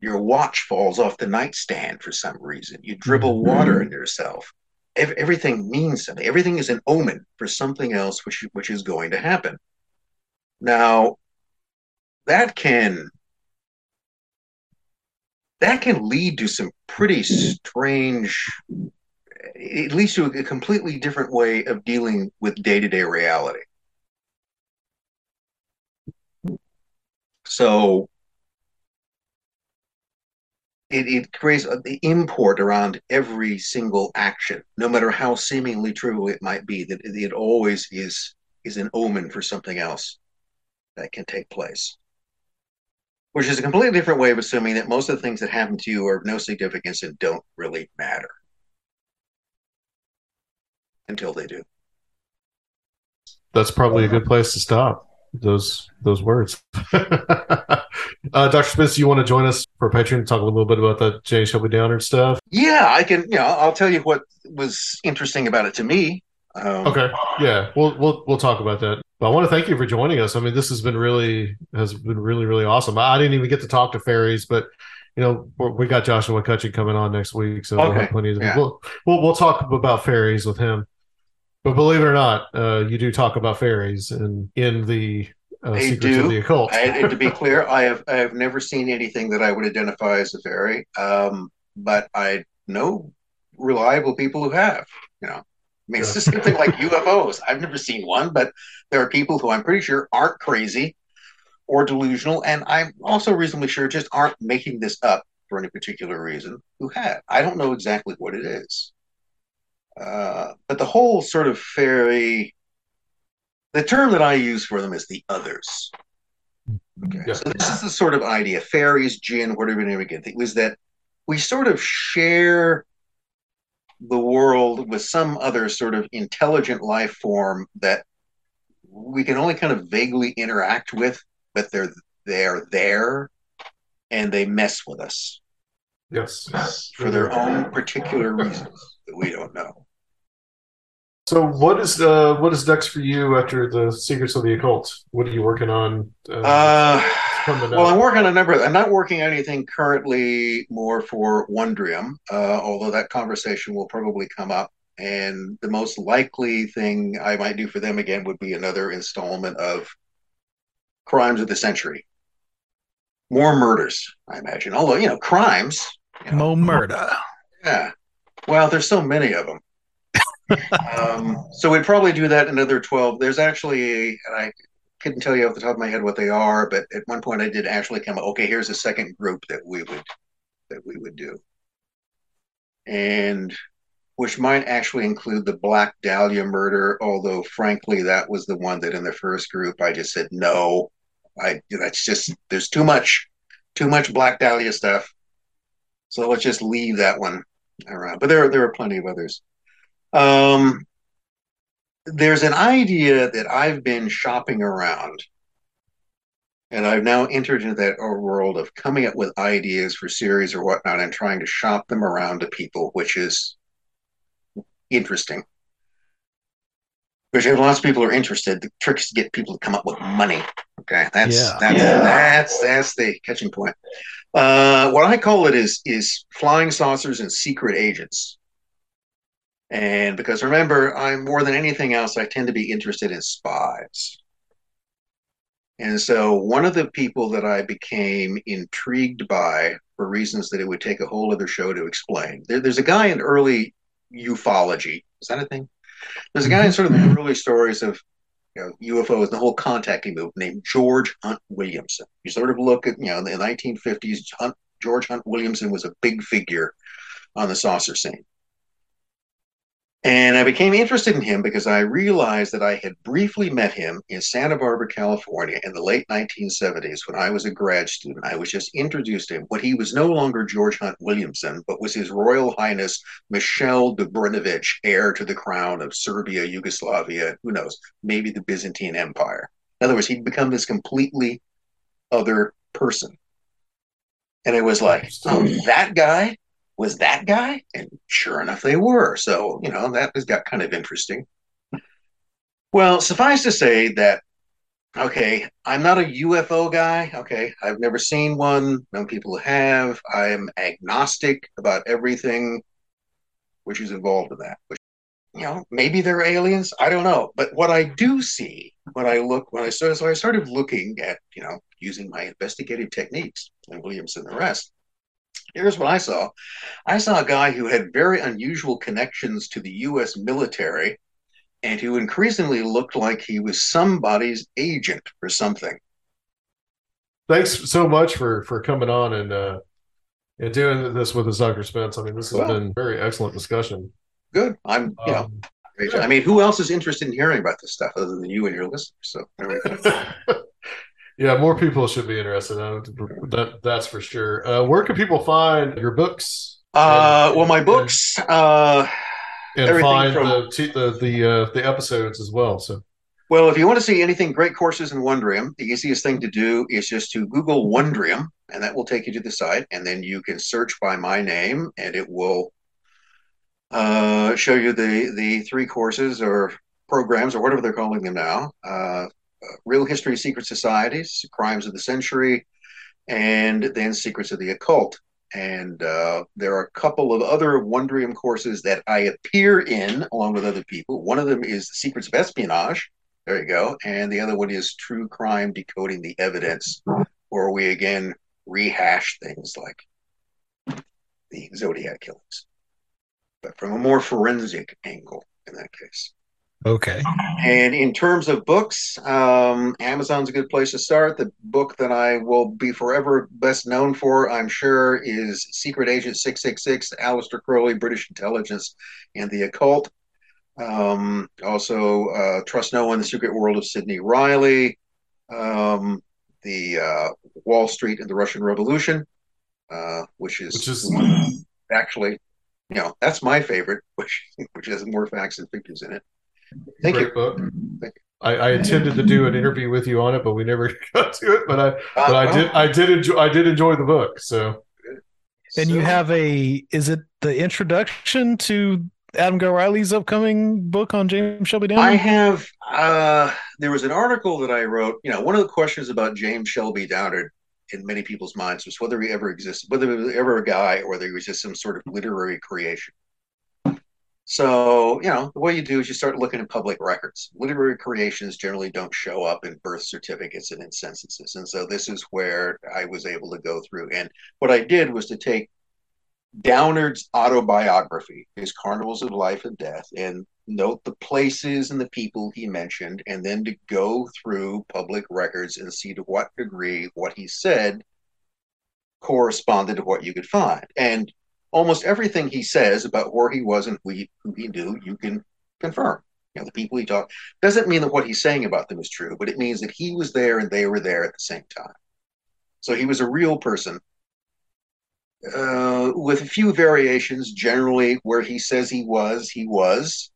your watch falls off the nightstand for some reason. You dribble mm-hmm. water into yourself. Everything means something. Everything is an omen for something else which which is going to happen. Now, that can that can lead to some pretty strange it leads to a completely different way of dealing with day-to-day reality. So it, it creates the import around every single action no matter how seemingly trivial it might be that it always is is an omen for something else that can take place. Which is a completely different way of assuming that most of the things that happen to you are of no significance and don't really matter until they do. that's probably a good place to stop. Those those words. uh, Dr. Spence, you want to join us for Patreon to talk a little bit about that Jay Shelby Downard stuff? Yeah, I can. You know, I'll tell you what was interesting about it to me. Um, Okay. Yeah, we'll we'll we'll talk about that. But I want to thank you for joining us. I mean, this has been really has been really really awesome. I, I didn't even get to talk to fairies, but you know we're- got Joshua McCutcheon coming on next week, so we'll have plenty. Of, Yeah. we'll, we'll we'll talk about fairies with him. But believe it or not, uh, you do talk about fairies and in the uh, secrets do. of the occult. I, and to be clear, I have I have never seen anything that I would identify as a fairy, um, but I know reliable people who have. You know, mean, it's the same thing like UFOs. I've never seen one, but there are people who I'm pretty sure aren't crazy or delusional, and I'm also reasonably sure just aren't making this up for any particular reason. Who have? I don't know exactly what it is, uh, but the whole sort of fairy. The term that I use for them is the others. Okay. Yeah. So this is the sort of idea, fairies, jinn, whatever you name it, it was that we sort of share the world with some other sort of intelligent life form that we can only kind of vaguely interact with, but they're they're there and they mess with us yes. for their own particular reasons that we don't know. So what is uh what is next for you after the secrets of the occult? What are you working on? Uh, coming well. I'm working on a number. I'm not working on anything currently more for Wondrium, uh, although that conversation will probably come up. And the most likely thing I might do for them again would be another installment of Crimes of the Century. More murders, I imagine. Although, you know, crimes. You know, Mo murder. yeah. Well, there's so many of them. Um, so we'd probably do that another 12. There's actually, and I couldn't tell you off the top of my head what they are, but at one point I did actually come up, okay, here's a second group that we would that we would do. And which might actually include the Black Dahlia murder, although frankly that was the one that in the first group I just said no. I that's just there's too much too much Black Dahlia stuff. So let's just leave that one around. But there there are plenty of others. Um, there's an idea that I've been shopping around, and I've now entered into that world of coming up with ideas for series or whatnot and trying to shop them around to people, which is interesting. Which if lots of people are interested, the trick is to get people to come up with money. Okay, that's Yeah. that's that's that's the catching point. Uh, what I call it is is flying saucers and secret agents. And because remember, I'm more than anything else, I tend to be interested in spies. And so one of the people that I became intrigued by for reasons that it would take a whole other show to explain. There, there's a guy in early ufology. Is that a thing? There's a guy in sort of the mm-hmm. early stories of you know, UFOs and the whole contactee movement named George Hunt Williamson. You sort of look at, you know, in the 1950s, Hunt, George Hunt Williamson was a big figure on the saucer scene. And I became interested in him because I realized that I had briefly met him in Santa Barbara, California in the late 1970s when I was a grad student. I was just introduced to him when he was no longer George Hunt Williamson, but was His Royal Highness Michel d'Obrenovic, heir to the crown of Serbia, Yugoslavia, who knows, maybe the Byzantine Empire. In other words, he'd become this completely other person. And it was like, oh, that guy was that guy? And sure enough, they were. So, you know, that has got kind of interesting. Well, suffice to say that, okay, I'm not a UFO guy. Okay, I've never seen one. Known people have. I'm agnostic about everything which is involved in that. Which, you know, maybe they're aliens. I don't know. But what I do see when I look, when I started, so I started looking at, you know, using my investigative techniques and Williamson and the rest here's what I saw. I saw a guy who had very unusual connections to the U.S. military and who increasingly looked like he was somebody's agent for something. Thanks so much for for coming on and uh and doing this with us, Dr. Spence. I mean, this has Well- been very excellent discussion. Good. I'm, you know, Um, I mean, who else is interested in hearing about this stuff other than you and your listeners? So there we go. yeah, more people should be interested. That that's for sure. Uh, where can people find your books Uh, well, my books, uh, and find from- the the the uh, the episodes as well? So Well, if you want to see anything great courses in Wondrium, the easiest thing to do is just to Google Wondrium, and that will take you to the site. And then you can search by my name, and it will uh, show you the the three courses or programs or whatever they're calling them now. Uh, Real History Secret Societies, Crimes of the Century, and then Secrets of the Occult. And uh, there are a couple of other Wondrium courses that I appear in along with other people. One of them is Secrets of Espionage. There you go. And the other one is True Crime Decoding the Evidence, where we again rehash things like the Zodiac killings, but from a more forensic angle in that case. Okay. And in terms of books, um, Amazon's a good place to start. The book that I will be forever best known for, I'm sure, is Secret Agent 666, Aleister Crowley, British Intelligence, and the Occult. Um, also, uh, Trust No One, The Secret World of Sidney Reilly, um, the uh, Wall Street and the Russian Revolution, uh, which is, Which is actually, you know, that's my favorite, which which has more facts and figures in it. Thank great you. book. I, I intended to do an interview with you on it, but we never got to it. But I but I did I did enjoy I did enjoy the book. So And you have a is it the introduction to Adam Gorightly's upcoming book on James Shelby Downard? I have. Uh, there was an article that I wrote. You know, one of the questions about James Shelby Downard in many people's minds was whether he ever existed, whether he was ever a guy or whether he was just some sort of literary creation. So, you know, the way you do is you start looking at public records. Literary creations generally don't show up in birth certificates and in censuses. And so this is where I was able to go through. And what I did was to take Downard's autobiography, his Carnivals of Life and Death, and note the places and the people he mentioned, and then to go through public records and see to what degree what he said corresponded to what you could find. And almost everything he says about where he was and who he, who he knew, you can confirm. You know, the people he talked doesn't mean that what he's saying about them is true, but it means that he was there and they were there at the same time. So he was a real person uh, with a few variations. Generally, where he says he was, he was.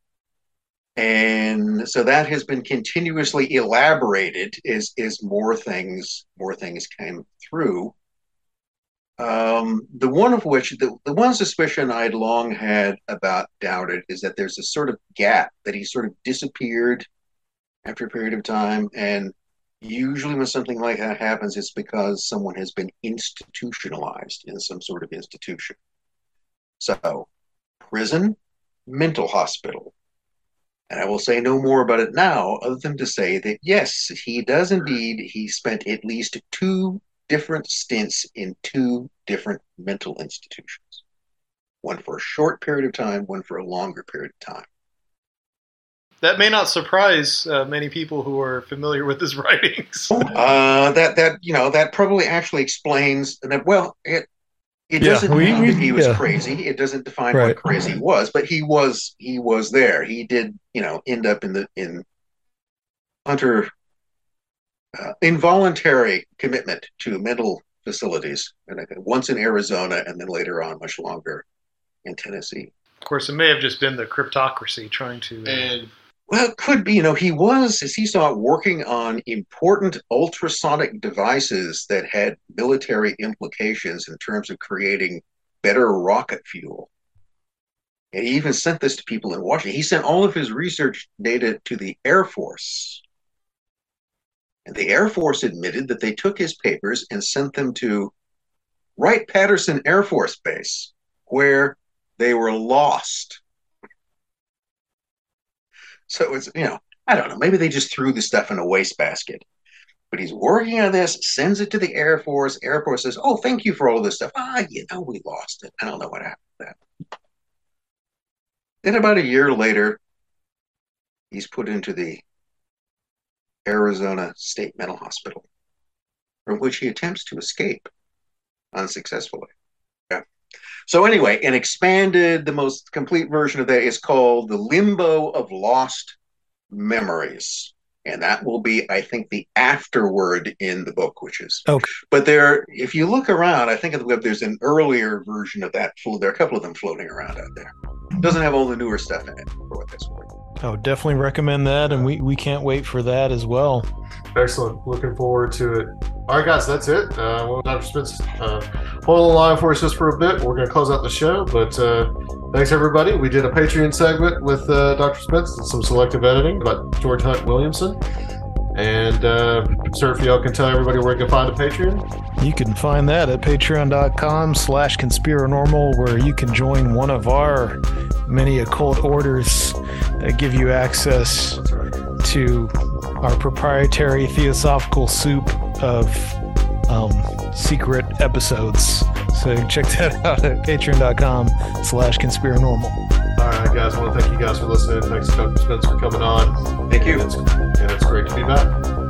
And so that has been continuously elaborated as, as more things more things came through. Um, the one of which, the, the one suspicion I'd long had about Downard is that there's a sort of gap that he sort of disappeared after a period of time. And usually when something like that happens, it's because someone has been institutionalized in some sort of institution. So, prison, mental hospital. And I will say no more about it now, other than to say that yes, he does indeed. He spent at least two different stints in two different mental institutions one for a short period of time, one for a longer period of time. That may not surprise uh, many people who are familiar with his writings. Uh, that that you know that probably actually explains that. Well, it it Yeah, doesn't we- mean we- that he was yeah. crazy. It doesn't define Right. what crazy was, but he was he was there. He did you know end up in the in under uh, involuntary commitment to mental facilities, and I think once in Arizona, and then later on, much longer in Tennessee. Of course, it may have just been the cryptocracy trying to. Uh, and Well, it could be. You know, he was, as he saw it, working on important ultrasonic devices that had military implications in terms of creating better rocket fuel. And he even sent this to people in Washington. He sent all of his research data to the Air Force. And the Air Force admitted that they took his papers and sent them to Wright Patterson Air Force Base, where they were lost. So it's, you know, I don't know. Maybe they just threw the stuff in a wastebasket. But he's working on this, sends it to the Air Force. Air Force says, Oh, thank you for all this stuff. Ah, you know, we lost it. I don't know what happened to that. Then about a year later, he's put into the Arizona State Mental Hospital, from which he attempts to escape unsuccessfully. Yeah. So anyway, an expanded, the most complete version of that is called the Limbo of Lost Memories. And that will be, I think, the afterword in the book, which is. Okay. But there, if you look around, I think at the web, there's an earlier version of that. There are a couple of them floating around out there. Doesn't have all the newer stuff in it, for what that's worth. I would definitely recommend that, and we, we can't wait for that as well. Excellent. Looking forward to it. All right, guys, that's it. Uh, well, Dr. Spence, uh, hold the line for us just for a bit. We're going to close out the show, but uh, thanks, everybody. We did a Patreon segment with uh, Dr. Spence and some selective editing about George Hunt Williamson. And uh, sir, if y'all can tell everybody where you can find a Patreon. You can find that at patreon.com slash conspiranormal, where you can join one of our many occult orders that give you access to our proprietary theosophical soup of um, secret episodes. So check that out at patreon.com slash conspiranormal. All right, guys, I want to thank you guys for listening. Thanks to Dr. Spence for coming on. Thank you. And it's, and it's great to be back.